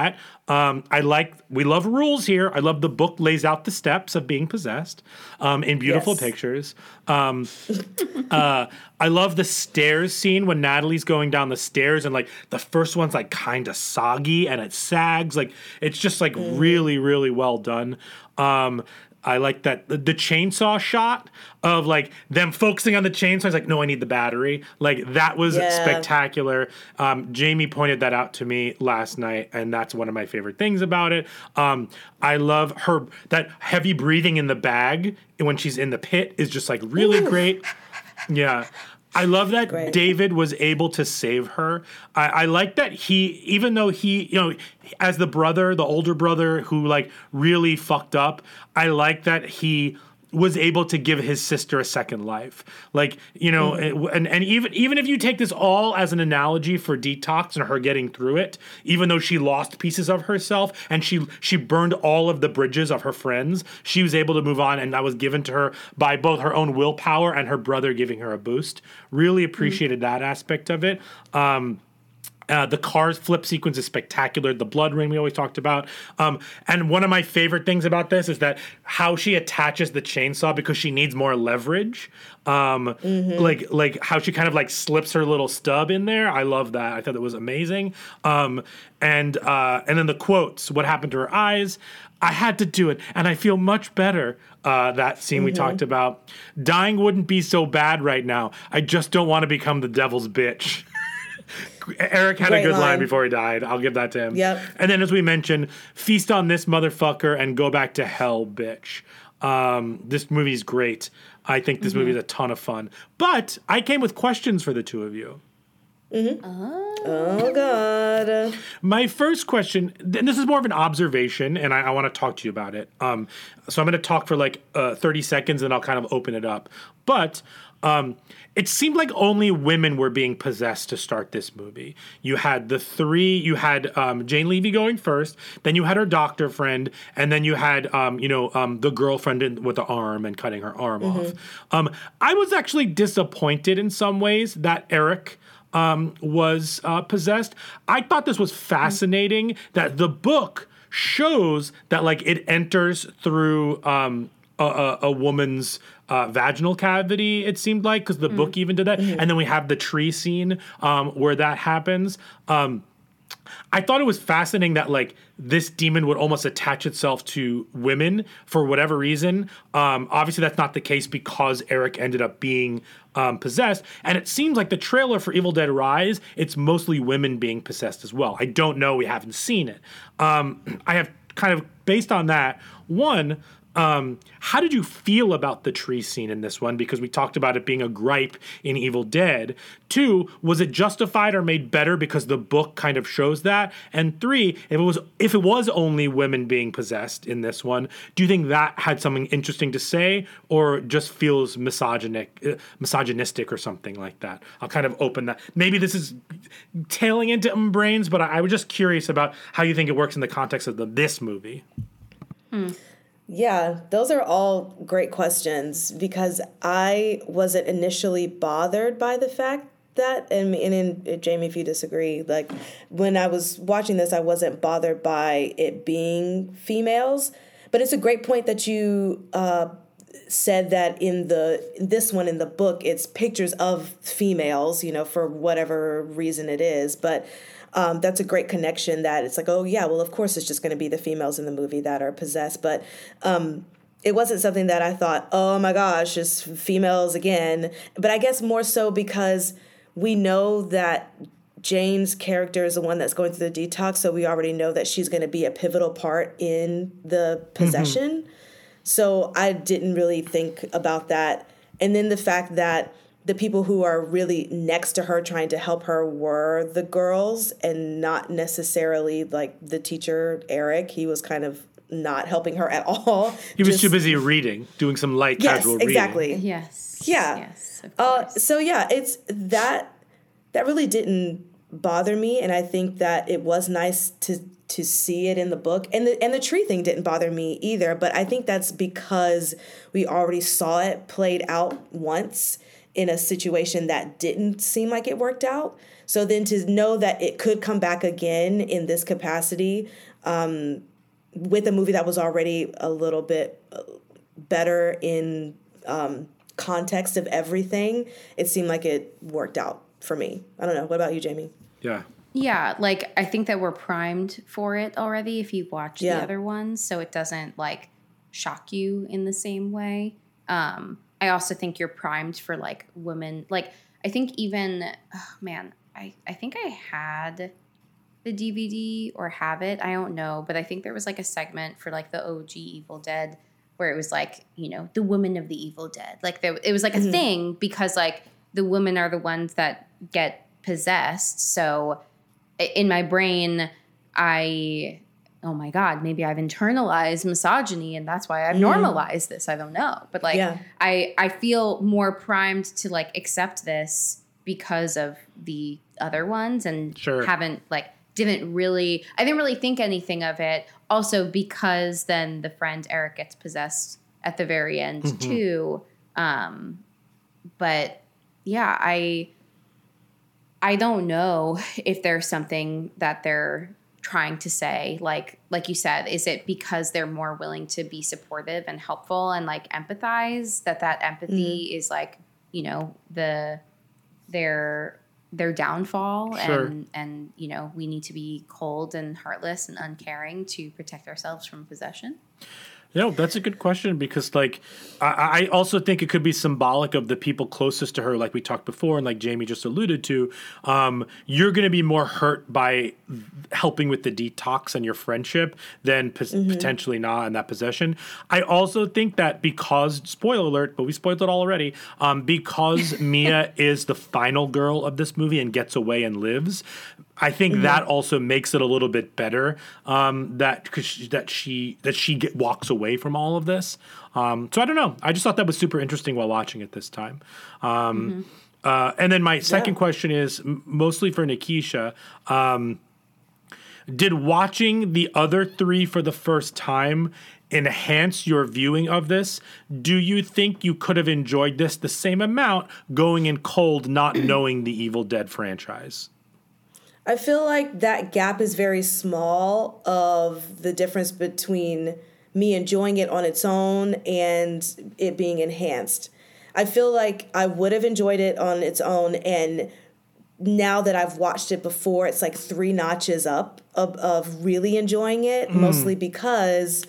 Um, I like we love rules here. I love the book lays out the steps of being possessed um, in beautiful Yes. pictures. Um, (laughs) uh, I love the stairs scene when Natalie's going down the stairs and like the first one's like kind of soggy and it sags. Like it's just like really, really well done. Um, I like that the, the chainsaw shot of like them focusing on the chainsaw. It's like, no, I need the battery. Like that was Yeah. spectacular. Um, Jamie pointed that out to me last night, and that's one of my favorite things about it. Um, I love her that heavy breathing in the bag when she's in the pit is just like really great. Yeah. I love that Great. David was able to save her. I, I like that he, even though he, you know, as the brother, the older brother who like really fucked up, I like that he was able to give his sister a second life. Like, you know, it- and, and even even if you take this all as an analogy for detox and her getting through it, even though she lost pieces of herself and she she burned all of the bridges of her friends, she was able to move on and that was given to her by both her own willpower and her brother giving her a boost. Really appreciated that aspect of it. Um uh, the cars flip sequence is spectacular. The blood ring we always talked about. Um, and one of my favorite things about this is that how she attaches the chainsaw because she needs more leverage. Um, Like like how she kind of like slips her little stub in there. I love that. I thought it was amazing. Um, and uh, and then the quotes. What happened to her eyes? I had to do it, and I feel much better. Uh, that scene we talked about. Dying wouldn't be so bad right now. I just don't want to become the devil's bitch. (laughs) Eric had Great a good line. line. before he died. I'll give that to him. Yep. And then, as we mentioned, feast on this motherfucker and go back to hell, bitch. Um, this movie's great. I think this movie is a ton of fun. But I came with questions for the two of you. Oh God. My first question, and this is more of an observation, and I, I want to talk to you about it. Um, so I'm going to talk for like uh, 30 seconds, and I'll kind of open it up. But um, it seemed like only women were being possessed to start this movie. You had the three, you had um, Jane Levy going first, then you had her doctor friend, and then you had, um, you know, um, the girlfriend in, with the arm and cutting her arm off. Um, I was actually disappointed in some ways that Eric um, was uh, possessed. I thought this was fascinating that the book shows that like it enters through um, a, a, a woman's uh, vaginal cavity. It seemed like because the book even did that, and then we have the tree scene um, where that happens. Um, I thought it was fascinating that like this demon would almost attach itself to women for whatever reason. Um, obviously, that's not the case because Eric ended up being um, possessed, and it seems like the trailer for Evil Dead Rise, it's mostly women being possessed as well. I don't know; we haven't seen it. Um, (clears throat) I have kind of based on that one. Um, how did you feel about the tree scene in this one? Because we talked about it being a gripe in Evil Dead. Two, was it justified or made better because the book kind of shows that? And three, if it was if it was only women being possessed in this one, do you think that had something interesting to say, or just feels misogynic, uh, misogynistic or something like that? I'll kind of open that. Maybe this is tailing into brains, but I, I was just curious about how you think it works in the context of the, this movie. Yeah, those are all great questions because I wasn't initially bothered by the fact that, and, and in, Jamie, if you disagree, like when I was watching this, I wasn't bothered by it being females. But it's a great point that you uh, said that in the this one in the book, it's pictures of females, you know, for whatever reason it is, but um, that's a great connection that it's like, oh, yeah, well, of course it's just going to be the females in the movie that are possessed. But um, it wasn't something that I thought, oh my gosh, it's females again. But I guess more so because we know that Jane's character is the one that's going through the detox, so we already know that she's going to be a pivotal part in the possession. So I didn't really think about that. And then the fact that the people who are really next to her trying to help her were the girls and not necessarily like the teacher Eric. He was kind of not helping her at (laughs) all. He was Just- too busy reading, doing some light Yes, casual reading. exactly. Yes. Yeah. Yes. Of Uh, so yeah, it's that that really didn't bother me, and I think that it was nice to to see it in the book, and the and the tree thing didn't bother me either. But I think that's because we already saw it played out once in a situation that didn't seem like it worked out. So then to know that it could come back again in this capacity um, with a movie that was already a little bit uh, better in um, context of everything, it seemed like it worked out for me. I don't know. What about you, Jamie? Yeah. Yeah, like I think that we're primed for it already if you watch Yeah. the other ones, so it doesn't like shock you in the same way. Um, I also think you're primed for like women. Like I think even oh, man, I I think I had the DVD or have it. I don't know, but I think there was like a segment for like the OG Evil Dead where it was like you know the women of the Evil Dead. Like there, it was like a mm-hmm. thing because like the women are the ones that get possessed. So in my brain, I oh my god, maybe I've internalized misogyny and that's why I've normalized this. I don't know, but like Yeah. I I feel more primed to like accept this because of the other ones and Sure. haven't like didn't really I didn't really think anything of it. Also because then the friend Eric gets possessed at the very end too. Um but yeah, I I don't know if there's something that they're trying to say like like you said is it because they're more willing to be supportive and helpful and like empathize that that empathy mm-hmm. is like you know the their their downfall Sure. and and you know we need to be cold and heartless and uncaring to protect ourselves from possession No, that's a good question because, like, I, I, also think it could be symbolic of the people closest to her, like we talked before, and like Jamie just alluded to. Um, you're going to be more hurt by helping with the detox and your friendship than p- mm-hmm. potentially not in that possession. I also think that because, spoiler alert, but we spoiled it all already, um, because (laughs) Mia is the final girl of this movie and gets away and lives, I think mm-hmm. that also makes it a little bit better um, that cause that she that she get, walks away from all of this. Um, so I don't know. I just thought that was super interesting while watching it this time. Um, mm-hmm. uh, and then my second yeah. question is m- mostly for Nikisha. Um, did watching the other three for the first time enhance your viewing of this? Do you think you could have enjoyed this the same amount going in cold, not (clears throat) knowing the Evil Dead franchise? I feel like that gap is very small of the difference between me enjoying it on its own and it being enhanced. I feel like I would have enjoyed it on its own and now that I've watched it before, it's like three notches up of, of really enjoying it, mm. mostly because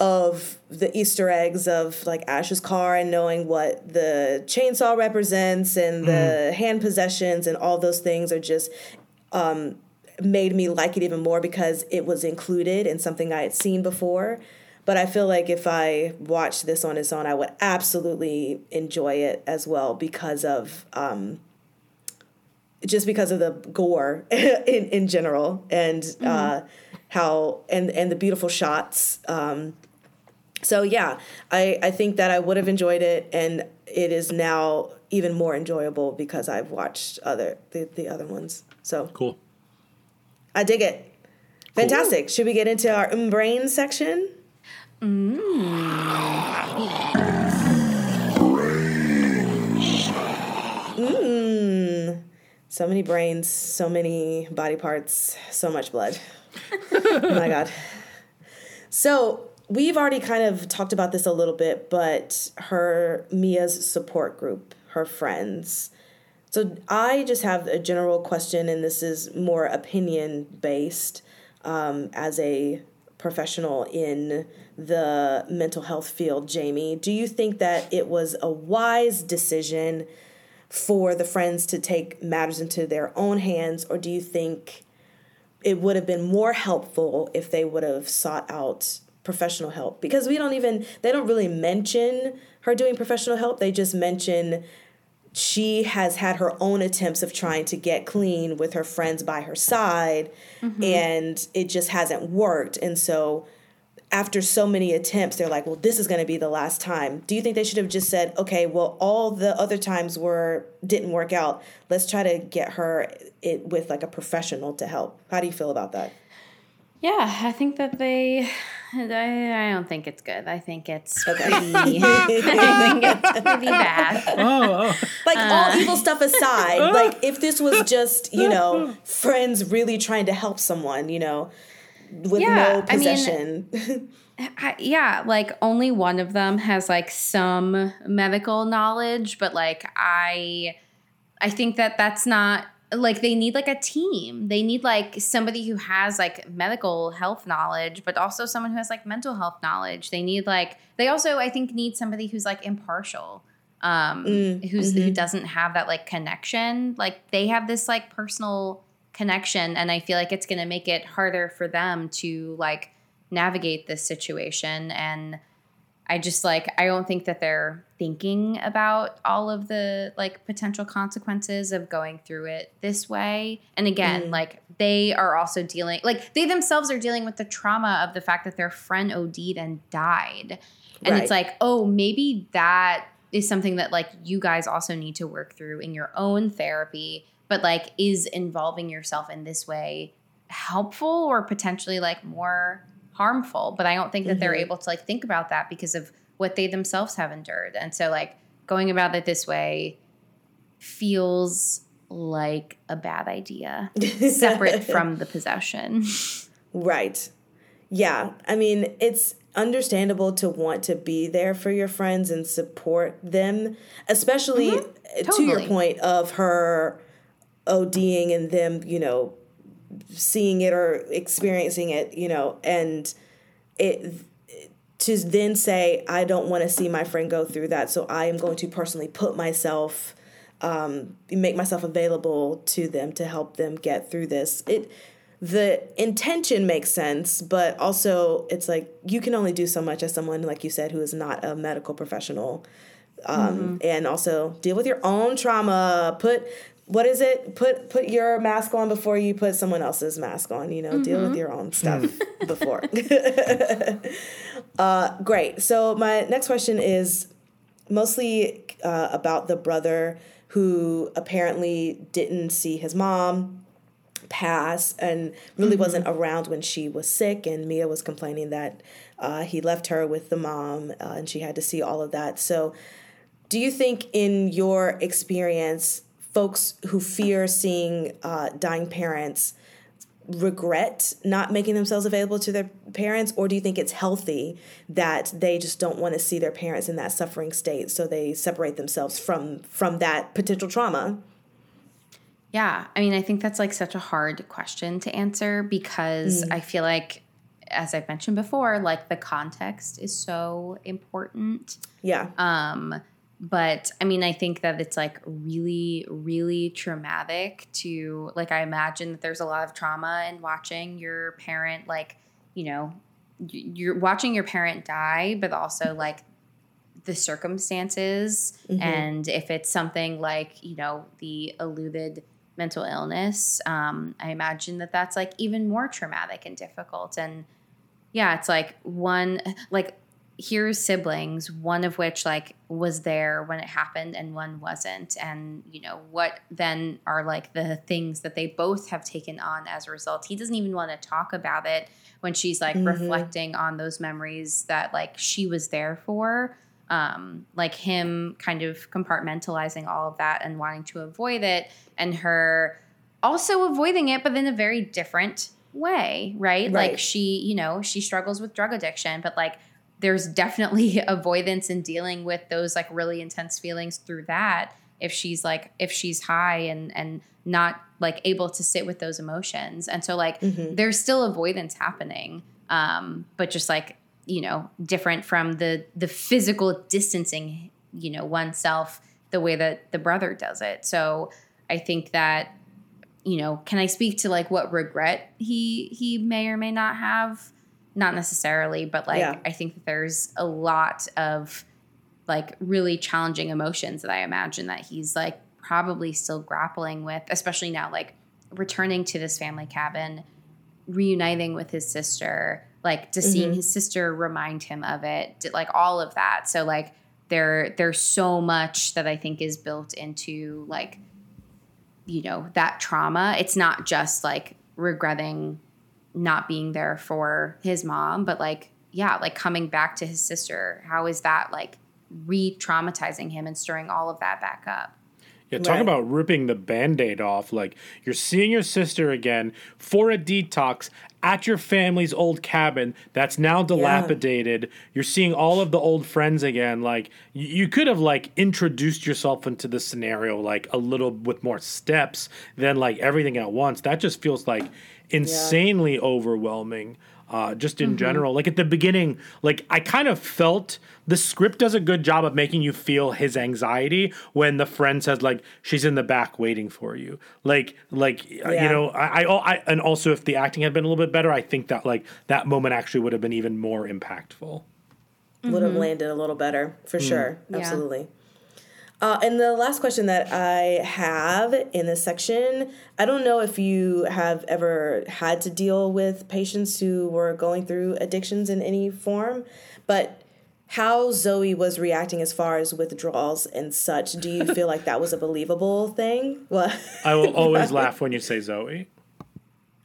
of the Easter eggs of like Ash's car and knowing what the chainsaw represents and the mm. hand possessions and all those things are just um, made me like it even more because it was included in something I had seen before. But I feel like if I watched this on its own, I would absolutely enjoy it as well because of um, just because of the gore (laughs) in in general and mm-hmm. uh, how and and the beautiful shots. Um, so yeah, I, I think that I would have enjoyed it, and it is now even more enjoyable because I've watched other the, the other ones. So cool. I dig it. Fantastic. Cool. Should we get into our mm brain section? Mm. Mm. So many brains, so many body parts, so much blood. (laughs) oh my god. So we've already kind of talked about this a little bit, but her Mia's support group, her friends. So I just have a general question, and this is more opinion based um, as a professional in the mental health field, Jamie. Do you think that it was a wise decision for the friends to take matters into their own hands, or do you think it would have been more helpful if they would have sought out professional help. Because we don't even they don't really mention her doing professional help. They just mention she has had her own attempts of trying to get clean with her friends by her side mm-hmm. and it just hasn't worked. And so after so many attempts they're like well this is going to be the last time. Do you think they should have just said okay well all the other times were didn't work out. Let's try to get her it with like a professional to help. How do you feel about that yeah, I think that they. (sighs) I, I don't think it's good. I think it's pretty. (laughs) I think it's pretty bad. Oh, oh. like uh, all evil stuff aside, (laughs) like if this was just you know friends really trying to help someone, you know, with yeah, no possession. I mean, (laughs) I, yeah, like only one of them has like some medical knowledge, but like I, I think that that's not like they need like a team. They need like somebody who has like medical health knowledge, but also someone who has like mental health knowledge. They need like they also I think need somebody who's like impartial. Um mm, who's mm-hmm. who doesn't have that like connection. Like they have this like personal connection and I feel like it's going to make it harder for them to like navigate this situation and I just like I don't think that they're thinking about all of the like potential consequences of going through it this way. And again, mm. like they are also dealing like they themselves are dealing with the trauma of the fact that their friend OD'd and died. And right. it's like, "Oh, maybe that is something that like you guys also need to work through in your own therapy, but like is involving yourself in this way helpful or potentially like more harmful but i don't think that mm-hmm. they're able to like think about that because of what they themselves have endured and so like going about it this way feels like a bad idea (laughs) separate from the possession right yeah i mean it's understandable to want to be there for your friends and support them especially mm-hmm. totally. to your point of her ODing and them, you know, seeing it or experiencing it, you know, and it to then say, I don't want to see my friend go through that, so I am going to personally put myself, um, make myself available to them to help them get through this. It, the intention makes sense, but also it's like you can only do so much as someone, like you said, who is not a medical professional. Um, And also deal with your own trauma. Put what is it? Put put your mask on before you put someone else's mask on. You know, deal with your own stuff (laughs) before. (laughs) uh, great. So my next question is mostly uh, about the brother who apparently didn't see his mom pass and really wasn't around when she was sick and mia was complaining that uh, he left her with the mom uh, and she had to see all of that so do you think in your experience folks who fear seeing uh, dying parents regret not making themselves available to their parents or do you think it's healthy that they just don't want to see their parents in that suffering state so they separate themselves from from that potential trauma? Yeah, I mean, I think that's like such a hard question to answer because I feel like, as I've mentioned before, like the context is so important. yeah. Um, but I mean, I think that it's like really, really traumatic to like. I imagine that there's a lot of trauma in watching your parent, like, you know, you're watching your parent die, but also like the circumstances and if it's something like you know the eluded mental illness um, i imagine that that's like even more traumatic and difficult and yeah it's like one like here's siblings one of which like was there when it happened and one wasn't and you know what then are like the things that they both have taken on as a result he doesn't even want to talk about it when she's like reflecting on those memories that like she was there for um, like him kind of compartmentalizing all of that and wanting to avoid it, and her also avoiding it, but in a very different way, right? Right. Like she, you know, she struggles with drug addiction, but like there's definitely (laughs) avoidance in dealing with those like really intense feelings through that if she's like if she's high and and not like able to sit with those emotions. And so like there's still avoidance happening um but just like you know different from the the physical distancing you know oneself the way that the brother does it. So i think that you know can i speak to like what regret he he may or may not have not necessarily but like Yeah. i think that there's a lot of like really challenging emotions that i imagine that he's like probably still grappling with especially now like returning to this family cabin reuniting with his sister like to seeing mm-hmm. his sister remind him of it like all of that. So like there there's so much that i think is built into like you know that trauma. It's not just like regretting not being there for his mom but like yeah like coming back to his sister how is that like re-traumatizing him and stirring all of that back up Yeah, talk Right. about ripping the band-aid off. Like you're seeing your sister again for a detox at your family's old cabin that's now dilapidated. You're seeing all of the old friends again. Like you, you could have like introduced yourself into the scenario like a little with more steps than like everything at once. That just feels like insanely overwhelming. Uh, just in general, like at the beginning, like I kind of felt the script does a good job of making you feel his anxiety when the friend says like she's in the back waiting for you, like like uh, you know I, I I and also if the acting had been a little bit better, I think that like that moment actually would have been even more impactful. would have landed a little better for sure. Yeah. Absolutely. Uh, and the last question that I have in this section, I don't know if you have ever had to deal with patients who were going through addictions in any form, but how Zoey was reacting as far as withdrawals and such, do you feel like that was a believable thing? What? (laughs) I will always laugh when you say Zoey.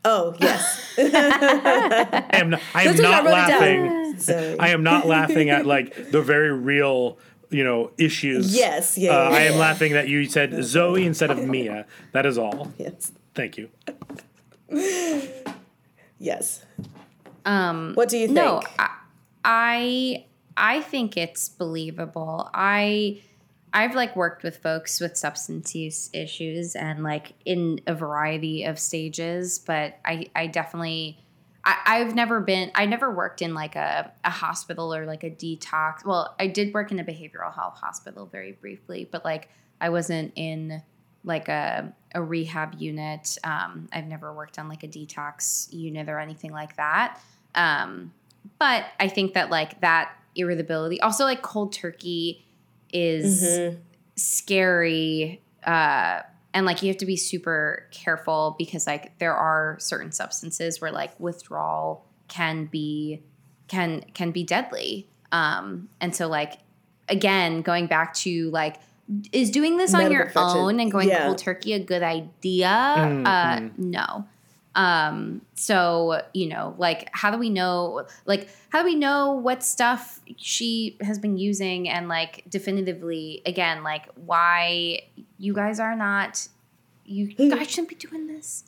Oh, yes. (laughs) I am not, I am I not down. laughing. Zoey. I am not laughing at like the very real, you know, issues. Yes, yeah, Uh, yeah, I am yeah. laughing that you said Zoey instead of Mia. That is all. yes. Thank you. Yes. um What do you think? No, I, I I think it's believable. I I've like worked with folks with substance use issues and like in a variety of stages, but I I definitely I, I've never been. I never worked in like a, a hospital or like a detox. Well, I did work in a behavioral health hospital very briefly, but like I wasn't in like a a rehab unit. Um, I've never worked on like a detox unit or anything like that. Um, but I think that like that irritability, also like cold turkey, is Mm-hmm. scary. Uh, and like you have to be super careful because like there are certain substances where like withdrawal can be can can be deadly. Um, and so like again, going back to like is doing this on your profession. own and going Yeah. cold turkey a good idea? Uh, no. Um, so you know, like, how do we know? Like, how do we know what stuff she has been using, and like, definitively, again, like, why you guys are not, you (laughs) guys shouldn't be doing this.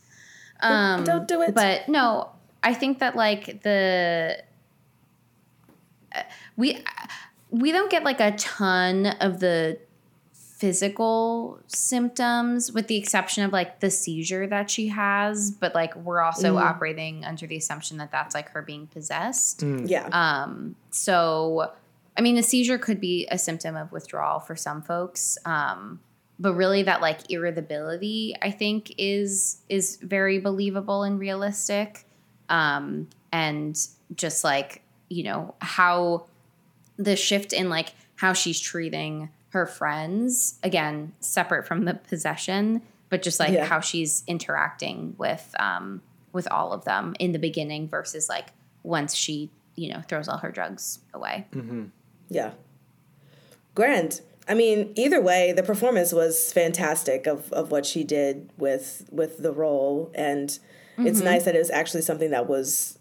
Um, Don't do it. But no, I think that like the uh, we we don't get like a ton of the physical symptoms with the exception of like the seizure that she has but like we're also Mm. operating under the assumption that that's like her being possessed Yeah. um so i mean a seizure could be a symptom of withdrawal for some folks um but really that like irritability i think is is very believable and realistic um and just like you know how the shift in like how she's treating her friends again separate from the possession but just like Yeah. how she's interacting with um with all of them in the beginning versus like once she you know throws all her drugs away mm-hmm. Yeah. Grand. I mean, either way, the performance was fantastic of, of what she did with with the role, and it's nice that it was actually something that was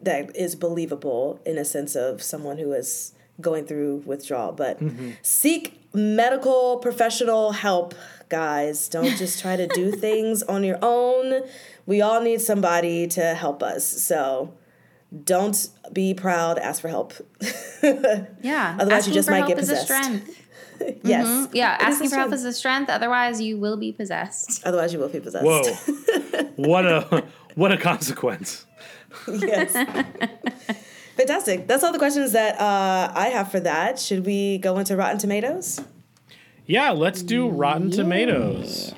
that is believable in a sense of someone who is going through withdrawal. But seek medical professional help, guys. Don't just try to do (laughs) things on your own. We all need somebody to help us. So don't be proud. Ask for help. (laughs) yeah Otherwise, you just might get possessed. Strength (laughs) yes. Mhm. yeah It is asking a for help strength. is a strength otherwise you will be possessed Otherwise, you will be possessed. Whoa. (laughs) what a what a consequence. yes. Fantastic. That's all the questions that uh, I have for that. Should we go into Rotten Tomatoes? Yeah, let's do Rotten Tomatoes.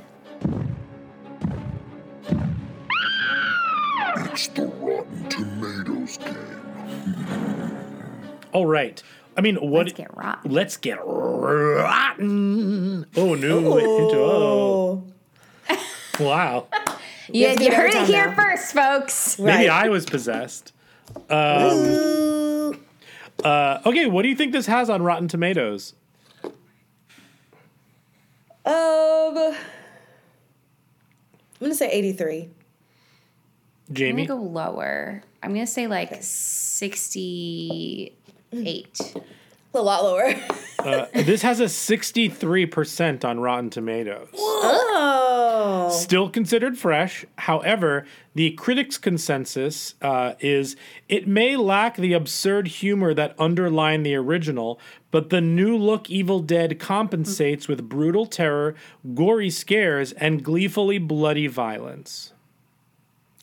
It's the Rotten Tomatoes game. All right. I mean, what? let's get rotten Let's get rotten. Oh no! Oh, wow. (laughs) yeah, have to you heard it here now. first folks Maybe Right. I was possessed. Um, uh, okay, what do you think this has on Rotten Tomatoes? Um, I'm gonna say 83. i'm Jamie? gonna go lower i'm gonna say like 68 A lot lower. (laughs) Uh, this has a 63% on Rotten Tomatoes. oh. Still considered fresh. However, the critics' consensus uh, is it may lack the absurd humor that underlined the original, but the new look Evil Dead compensates with brutal terror, gory scares, and gleefully bloody violence.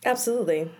Absolutely.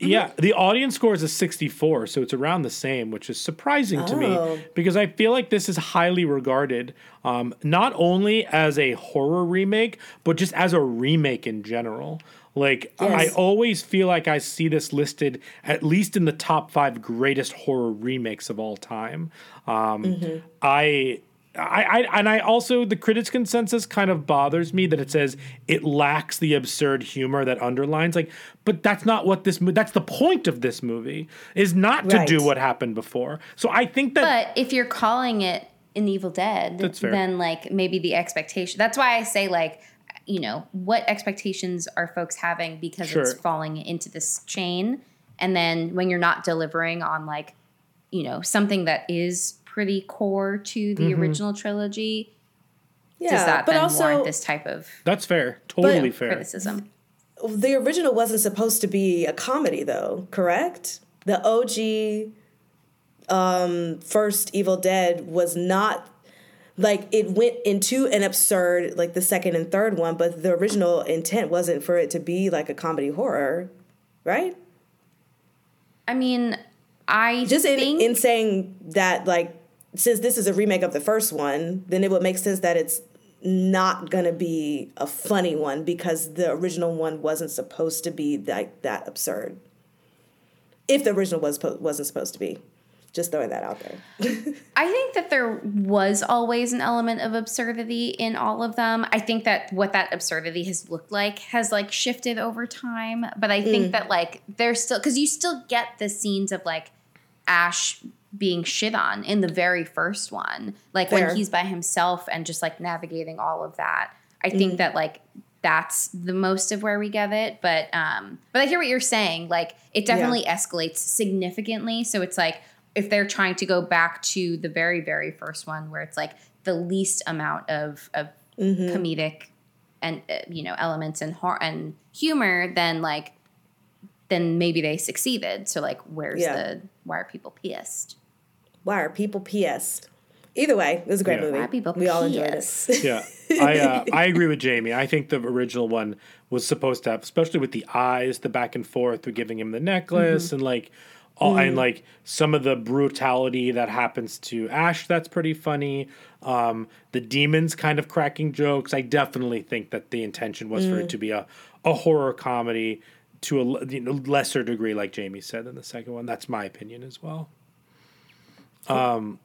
Yeah, the audience score is a 64, so it's around the same, which is surprising to Oh. me because I feel like this is highly regarded um, not only as a horror remake, but just as a remake in general. Like, I always feel like I see this listed at least in the top five greatest horror remakes of all time. Um, Mm-hmm. I. I, I and I also the critics consensus kind of bothers me that it says it lacks the absurd humor that underlines like but that's not what this mo- that's the point of this movie is not to do what happened before so I think that But if you're calling it an Evil Dead, then like maybe the expectation. That's why I say like, you know, what expectations are folks having because Sure. it's falling into this chain, and then when you're not delivering on like, you know, something that is pretty core to the Mm-hmm. original trilogy, Yeah. does that but then also, warrant this type of that's fair totally fair criticism? the original wasn't supposed to be a comedy, though, correct? The OG um, first Evil Dead was not like it went into an absurd like the second and third one, but the original intent wasn't for it to be like a comedy horror, right? I mean, I Just in, in saying that, like, since this is a remake of the first one, then it would make sense that it's not gonna be a funny one because the original one wasn't supposed to be like that absurd. If the original was po- wasn't supposed to be, just throwing that out there. (laughs) I think that there was always an element of absurdity in all of them. I think that what that absurdity has looked like has like shifted over time, but I Mm. think that like there's still cuz you still get the scenes of like Ash being shit on in the very first one. Like Fair. when he's by himself and just like navigating all of that. I think Mm. that like that's the most of where we get it, but um but I hear what you're saying. Like it definitely escalates significantly, so it's like if they're trying to go back to the very very first one where it's like the least amount of of Mm-hmm. comedic and uh, you know elements and hor- and humor then like then maybe they succeeded so like where's Yeah. the why are people pissed Why are people pissed? Either way, it was a great Yeah. movie. Why are people we all enjoyed pissed? it. Yeah, (laughs) I uh, I agree with Jamie. I think the original one was supposed to have, especially with the eyes, the back and forth, with giving him the necklace, and like, all, and like some of the brutality that happens to Ash. That's pretty funny. Um, the demons kind of cracking jokes. I definitely think that the intention was for it to be a a horror comedy to a you know, lesser degree, like Jamie said in the second one. That's my opinion as well. Um,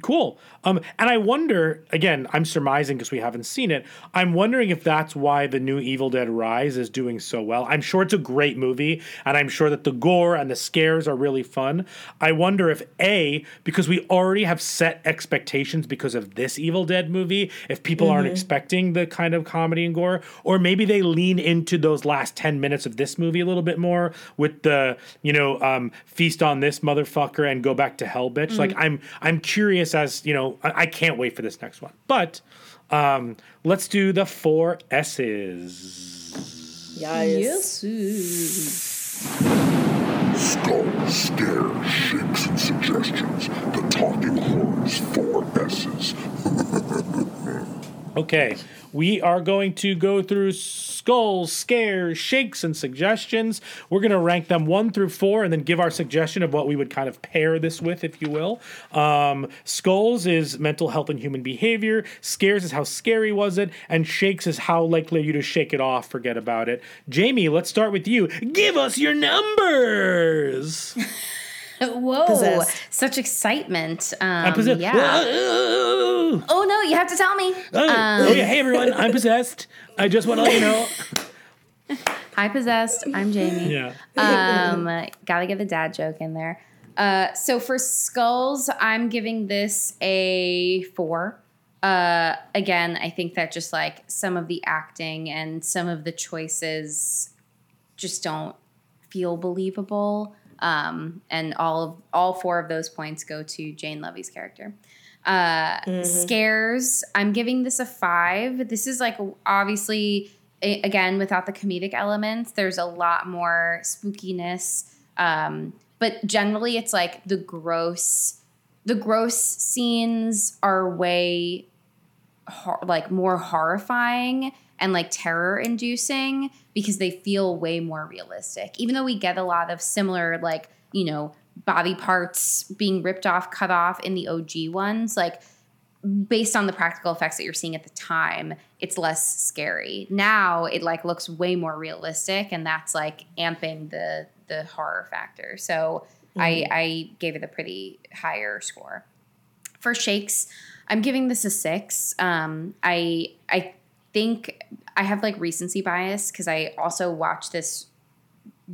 Cool. Um, and I wonder again. I'm surmising because we haven't seen it. I'm wondering if that's why the new Evil Dead Rise is doing so well. I'm sure it's a great movie, and I'm sure that the gore and the scares are really fun. I wonder if a because we already have set expectations because of this Evil Dead movie. If people aren't expecting the kind of comedy and gore, or maybe they lean into those last ten minutes of this movie a little bit more with the you know um, feast on this motherfucker and go back to hell, bitch. Like I'm I'm curious as you know I, I can't wait for this next one. But um, let's do the four S's. Yes. Skull, scare, shakes, and suggestions. The Talking Horns Four S's. (laughs) Okay, we are going to go through skulls, scares, shakes, and suggestions. We're going to rank them one through four and then give our suggestion of what we would kind of pair this with, if you will. Um, skulls is mental health and human behavior, scares is how scary was it, and shakes is how likely are you to shake it off, forget about it. Jamie, let's start with you. Give us your numbers. (laughs) (laughs) whoa Possessed. such excitement um, I'm possessed. yeah (laughs) Oh, no you have to tell me oh, um, oh, yeah, hey everyone, I'm possessed. I just want to let you know. (laughs) hi possessed i'm jamie Yeah. um gotta get the dad joke in there uh so for skulls i'm giving this a four uh again i think that just like some of the acting and some of the choices just don't feel believable um and all of all four of those points go to jane levy's character. Uh scares i'm giving this a five. This is like obviously again without the comedic elements there's a lot more spookiness um but generally it's like the gross the gross scenes are way hor- like more horrifying and like terror inducing because they feel way more realistic. Even though we get a lot of similar like you know body parts being ripped off cut off in the og ones like based on the practical effects that you're seeing at the time it's less scary. Now it like looks way more realistic and that's like amping the the horror factor. So i i gave it a pretty higher score. For shakes i'm giving this a six. Um i i think i have like recency bias because i also watched this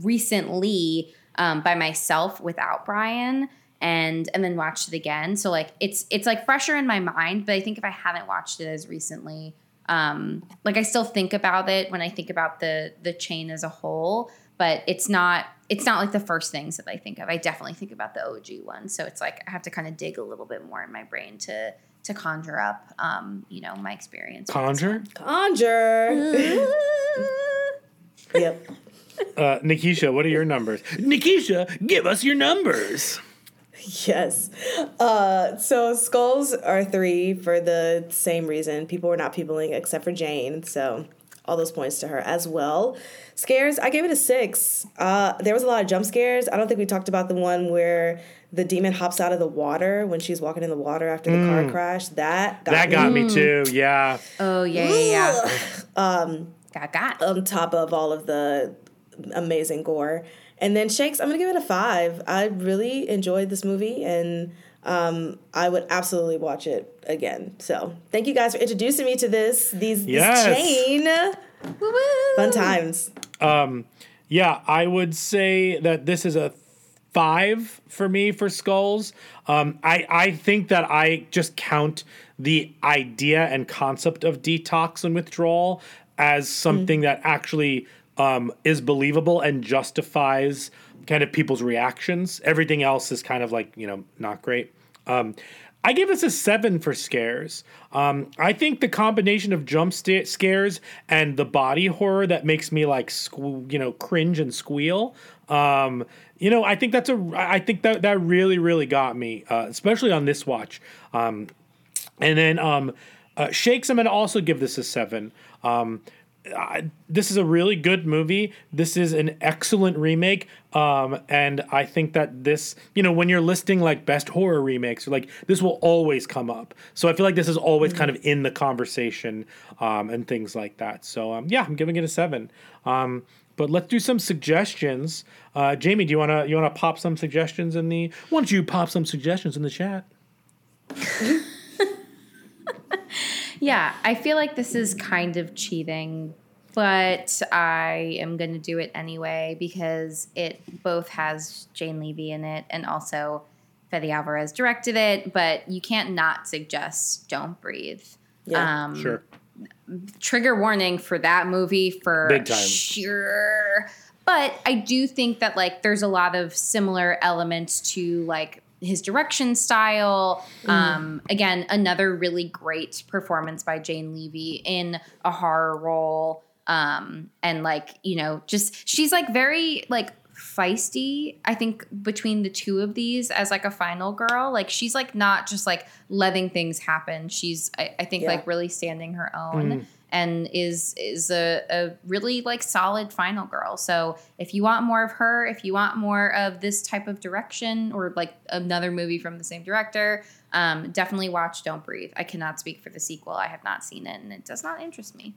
recently um, by myself without bryan and and then watched it again. So like it's it's like fresher in my mind but i think if i haven't watched it as recently um like i still think about it when i think about the the chain as a whole but it's not it's not like the first things that i think of. I definitely think about the og one. So it's like i have to kind of dig a little bit more in my brain to to conjure up um you know my experience Conjure? Conjure. (laughs) yep. Uh, Nikisha, what are your numbers? Nikisha, give us your numbers. Yes. Uh, so skulls are three for the same reason. People were not peopling except for Jane. So all those points to her as well. Scares, I gave it a six. Uh, there was a lot of jump scares. I don't think we talked about the one where the demon hops out of the water when she's walking in the water after the car crash. That got Mm. That me. got me too. Yeah. Oh yeah, yeah, yeah. um, got got. on top of all of the amazing gore. And then Shakes, I'm gonna give it a five. I really enjoyed this movie and um, I would absolutely watch it again. So thank you guys for introducing me to this these Yes. this chain. Fun times. Um, yeah, I would say that this is a five for me for skulls. Um, I I think that I just count the idea and concept of detox and withdrawal as something that actually um, is believable and justifies kind of people's reactions. Everything else is kind of like you know not great. Um, I give this a seven for scares. Um, I think the combination of jump sta- scares and the body horror that makes me like you know cringe and squeal. Um, you know, I think that's a. I think that that really really got me, uh, especially on this watch. Um, and then um, uh, Shakes, I'm to also give this a seven. Um, I, this is a really good movie. This is an excellent remake. Um, and I think that this, you know, when you're listing like best horror remakes, like this will always come up. So I feel like this is always kind of in the conversation um, and things like that. So um, yeah, I'm giving it a seven. Um, but let's do some suggestions. Uh, Jamie, do you wanna you wanna pop some suggestions in the? Why don't you pop some suggestions in the chat? (laughs) Yeah, I feel like this is kind of cheating, but I am going to do it anyway because it both has Jane Levy in it and also Fede Alvarez directed it, but you can't not suggest Don't Breathe. Yeah. Um, Sure. trigger warning for that movie for Big time. sure. But I do think that like there's a lot of similar elements to like his direction style. Um, again, another really great performance by Jane Levy in a horror role. Um, and like, you know, just she's like very like feisty, I think, between the two of these as like a final girl. Like she's like not just like letting things happen. She's I, I think Yeah. like really standing her own and is is a, a really like solid final girl. So if you want more of her, if you want more of this type of direction or like another movie from the same director, um, definitely watch Don't Breathe. I cannot speak for the sequel. I have not seen it and it does not interest me.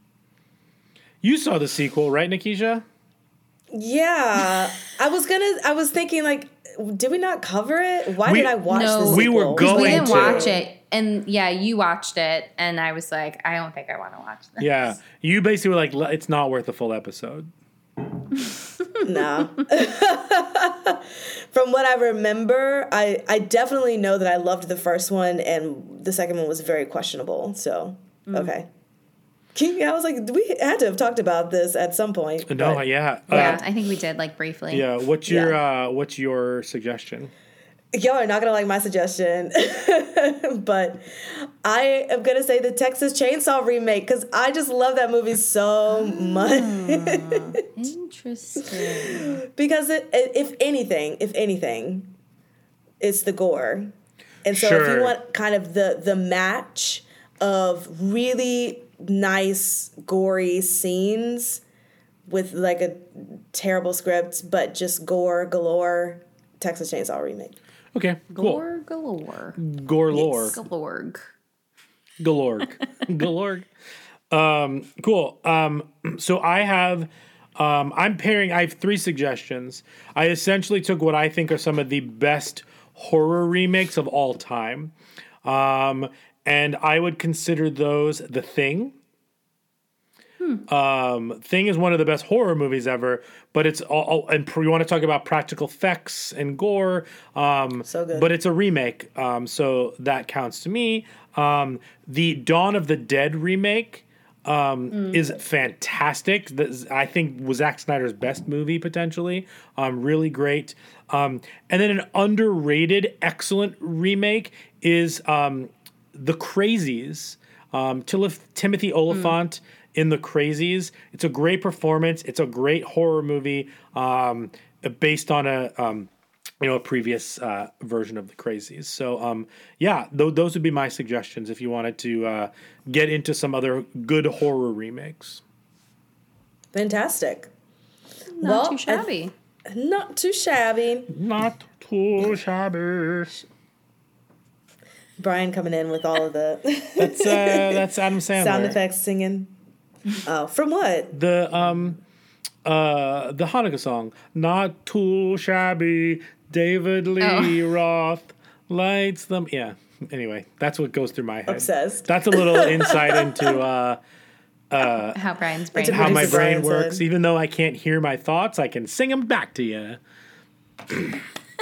You saw the sequel, right, Nikisha? Yeah. I was gonna I was thinking like did we not cover it? Why We- did I watch No. this? We were going we didn't to. watch it. And yeah, you watched it and I was like, I don't think I want to watch this. Yeah. You basically were like, it's not worth a full episode. (laughs) No. (laughs) From what I remember, I, I definitely know that I loved the first one and the second one was very questionable. So, Mm. okay. Yeah, I was like, we had to have talked about this at some point. No, but yeah. Yeah, Uh, I think we did like briefly. yeah. What's your uh, what's your suggestion? Y'all are not gonna like my suggestion, (laughs) but I am gonna say the Texas Chainsaw remake because I just love that movie so much. Ah, interesting. (laughs) because it, it- if anything, if anything, it's the gore. And so if you want kind of the the match of really nice gory scenes with like a terrible script but just gore galore, Texas Chainsaw remake. Okay, cool. Gore galore. Gore lore. Galorg. Galorg. (laughs) Galorg. Um, cool. Um, so I have, um, I'm pairing, I have three suggestions. I essentially took what I think are some of the best horror remakes of all time. Um, and I would consider those The Thing. Um, Thing is one of the best horror movies ever, but it's all, all- and pr- you want to talk about practical effects and gore. Um, So good. But it's a remake, um, so that counts to me. Um, the Dawn of the Dead remake um, is fantastic. This, I think was Zack Snyder's best movie potentially. Um, really great. Um, and then an underrated, excellent remake is um, The Crazies. Um, Tilif- Timothy Olyphant in The Crazies. It's a great performance. It's a great horror movie um, based on a um, you know a previous uh, version of The Crazies. So um, yeah, th- those would be my suggestions if you wanted to uh, get into some other good horror remakes. Fantastic. Not Well, too I- shabby. Not too shabby. Not too shabby. Bryan coming in with all of the That's uh, that's Adam (laughs) Sandler. sound effects singing. Oh, from what? The um, uh, the Hanukkah song. Not too shabby. David Lee Oh. Roth lights them. Yeah. Anyway, that's what goes through my head. Obsessed. That's a little insight into uh, How Bryan's brain. Into how my Producer brain works. head. Even though I can't hear my thoughts, I can sing them back to you.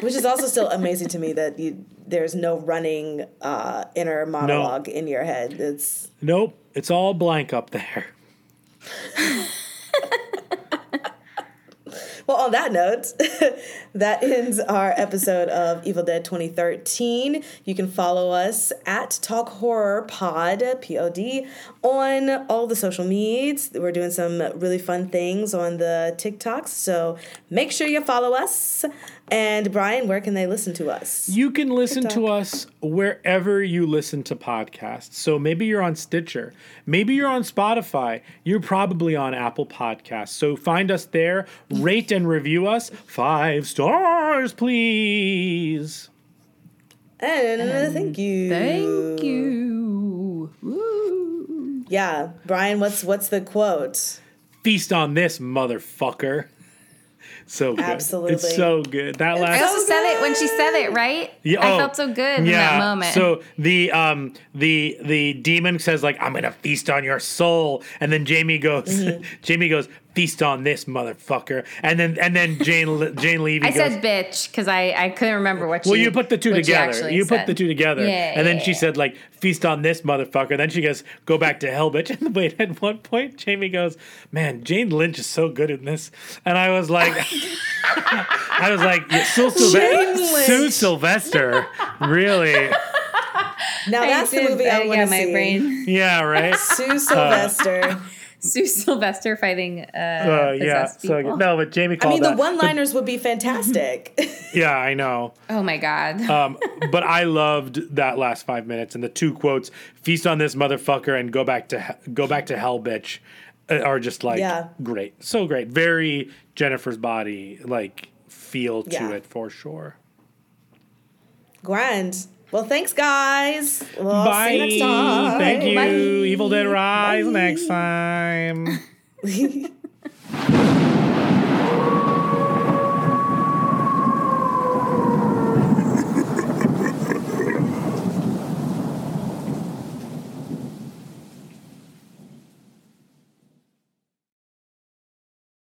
Which is also still amazing to me that you there's no running uh, inner monologue in your head. It's Nope, it's all blank up there. (laughs) Well, on that note, (laughs) that ends our episode of Evil Dead 2013. You can follow us at Talk Horror Pod, P O D, on all the social medias. We're doing some really fun things on the TikToks, so make sure you follow us. And Bryan, where can they listen to us? You can listen to us wherever you listen to podcasts. So maybe you're on Stitcher, maybe you're on Spotify, you're probably on Apple Podcasts. So find us there, rate and review us. Five stars, please. And thank you. Thank you. Woo. Yeah, Bryan, what's what's the quote? Feast on this, motherfucker. So good. Absolutely. It's so good. That last I also said it when she said it, right? Yeah, I oh, felt so good in that moment. So the um the the demon says like I'm gonna feast on your soul, and then Jamie goes Mm-hmm. (laughs) Jamie goes feast on this motherfucker, and then and then Jane Jane Levy I goes. said bitch because I, I couldn't remember what she well, you put the two together. actually You put the two together, Yeah, and then yeah, she said like feast on this motherfucker. Then she goes go back to hell, bitch. (laughs) And wait, at one point Jamie goes, man, Jane Lynch is so good in this, and I was like, (laughs) I was like, yeah, Sue, Sylve- Sue Sylvester, really. Now I that's the movie I uh, want yeah, to my see. brain. Yeah, right. Sue Sylvester. (laughs) Sue Sylvester fighting uh, Uh, yeah, possessed so people. no, but Jamie I called mean, the one-liners would be fantastic. (laughs) yeah, I know. Oh my god. Um, but I loved that last five minutes and the two quotes: "Feast on this motherfucker" and "Go back to he- go back to hell, bitch," uh, are just like Yeah. great, so great. Very Jennifer's body like feel to Yeah. it for sure. Grand. Well, thanks, guys. We'll Bye. next time. Thank you. Bye. Evil Dead Rise Bye. next time. (laughs)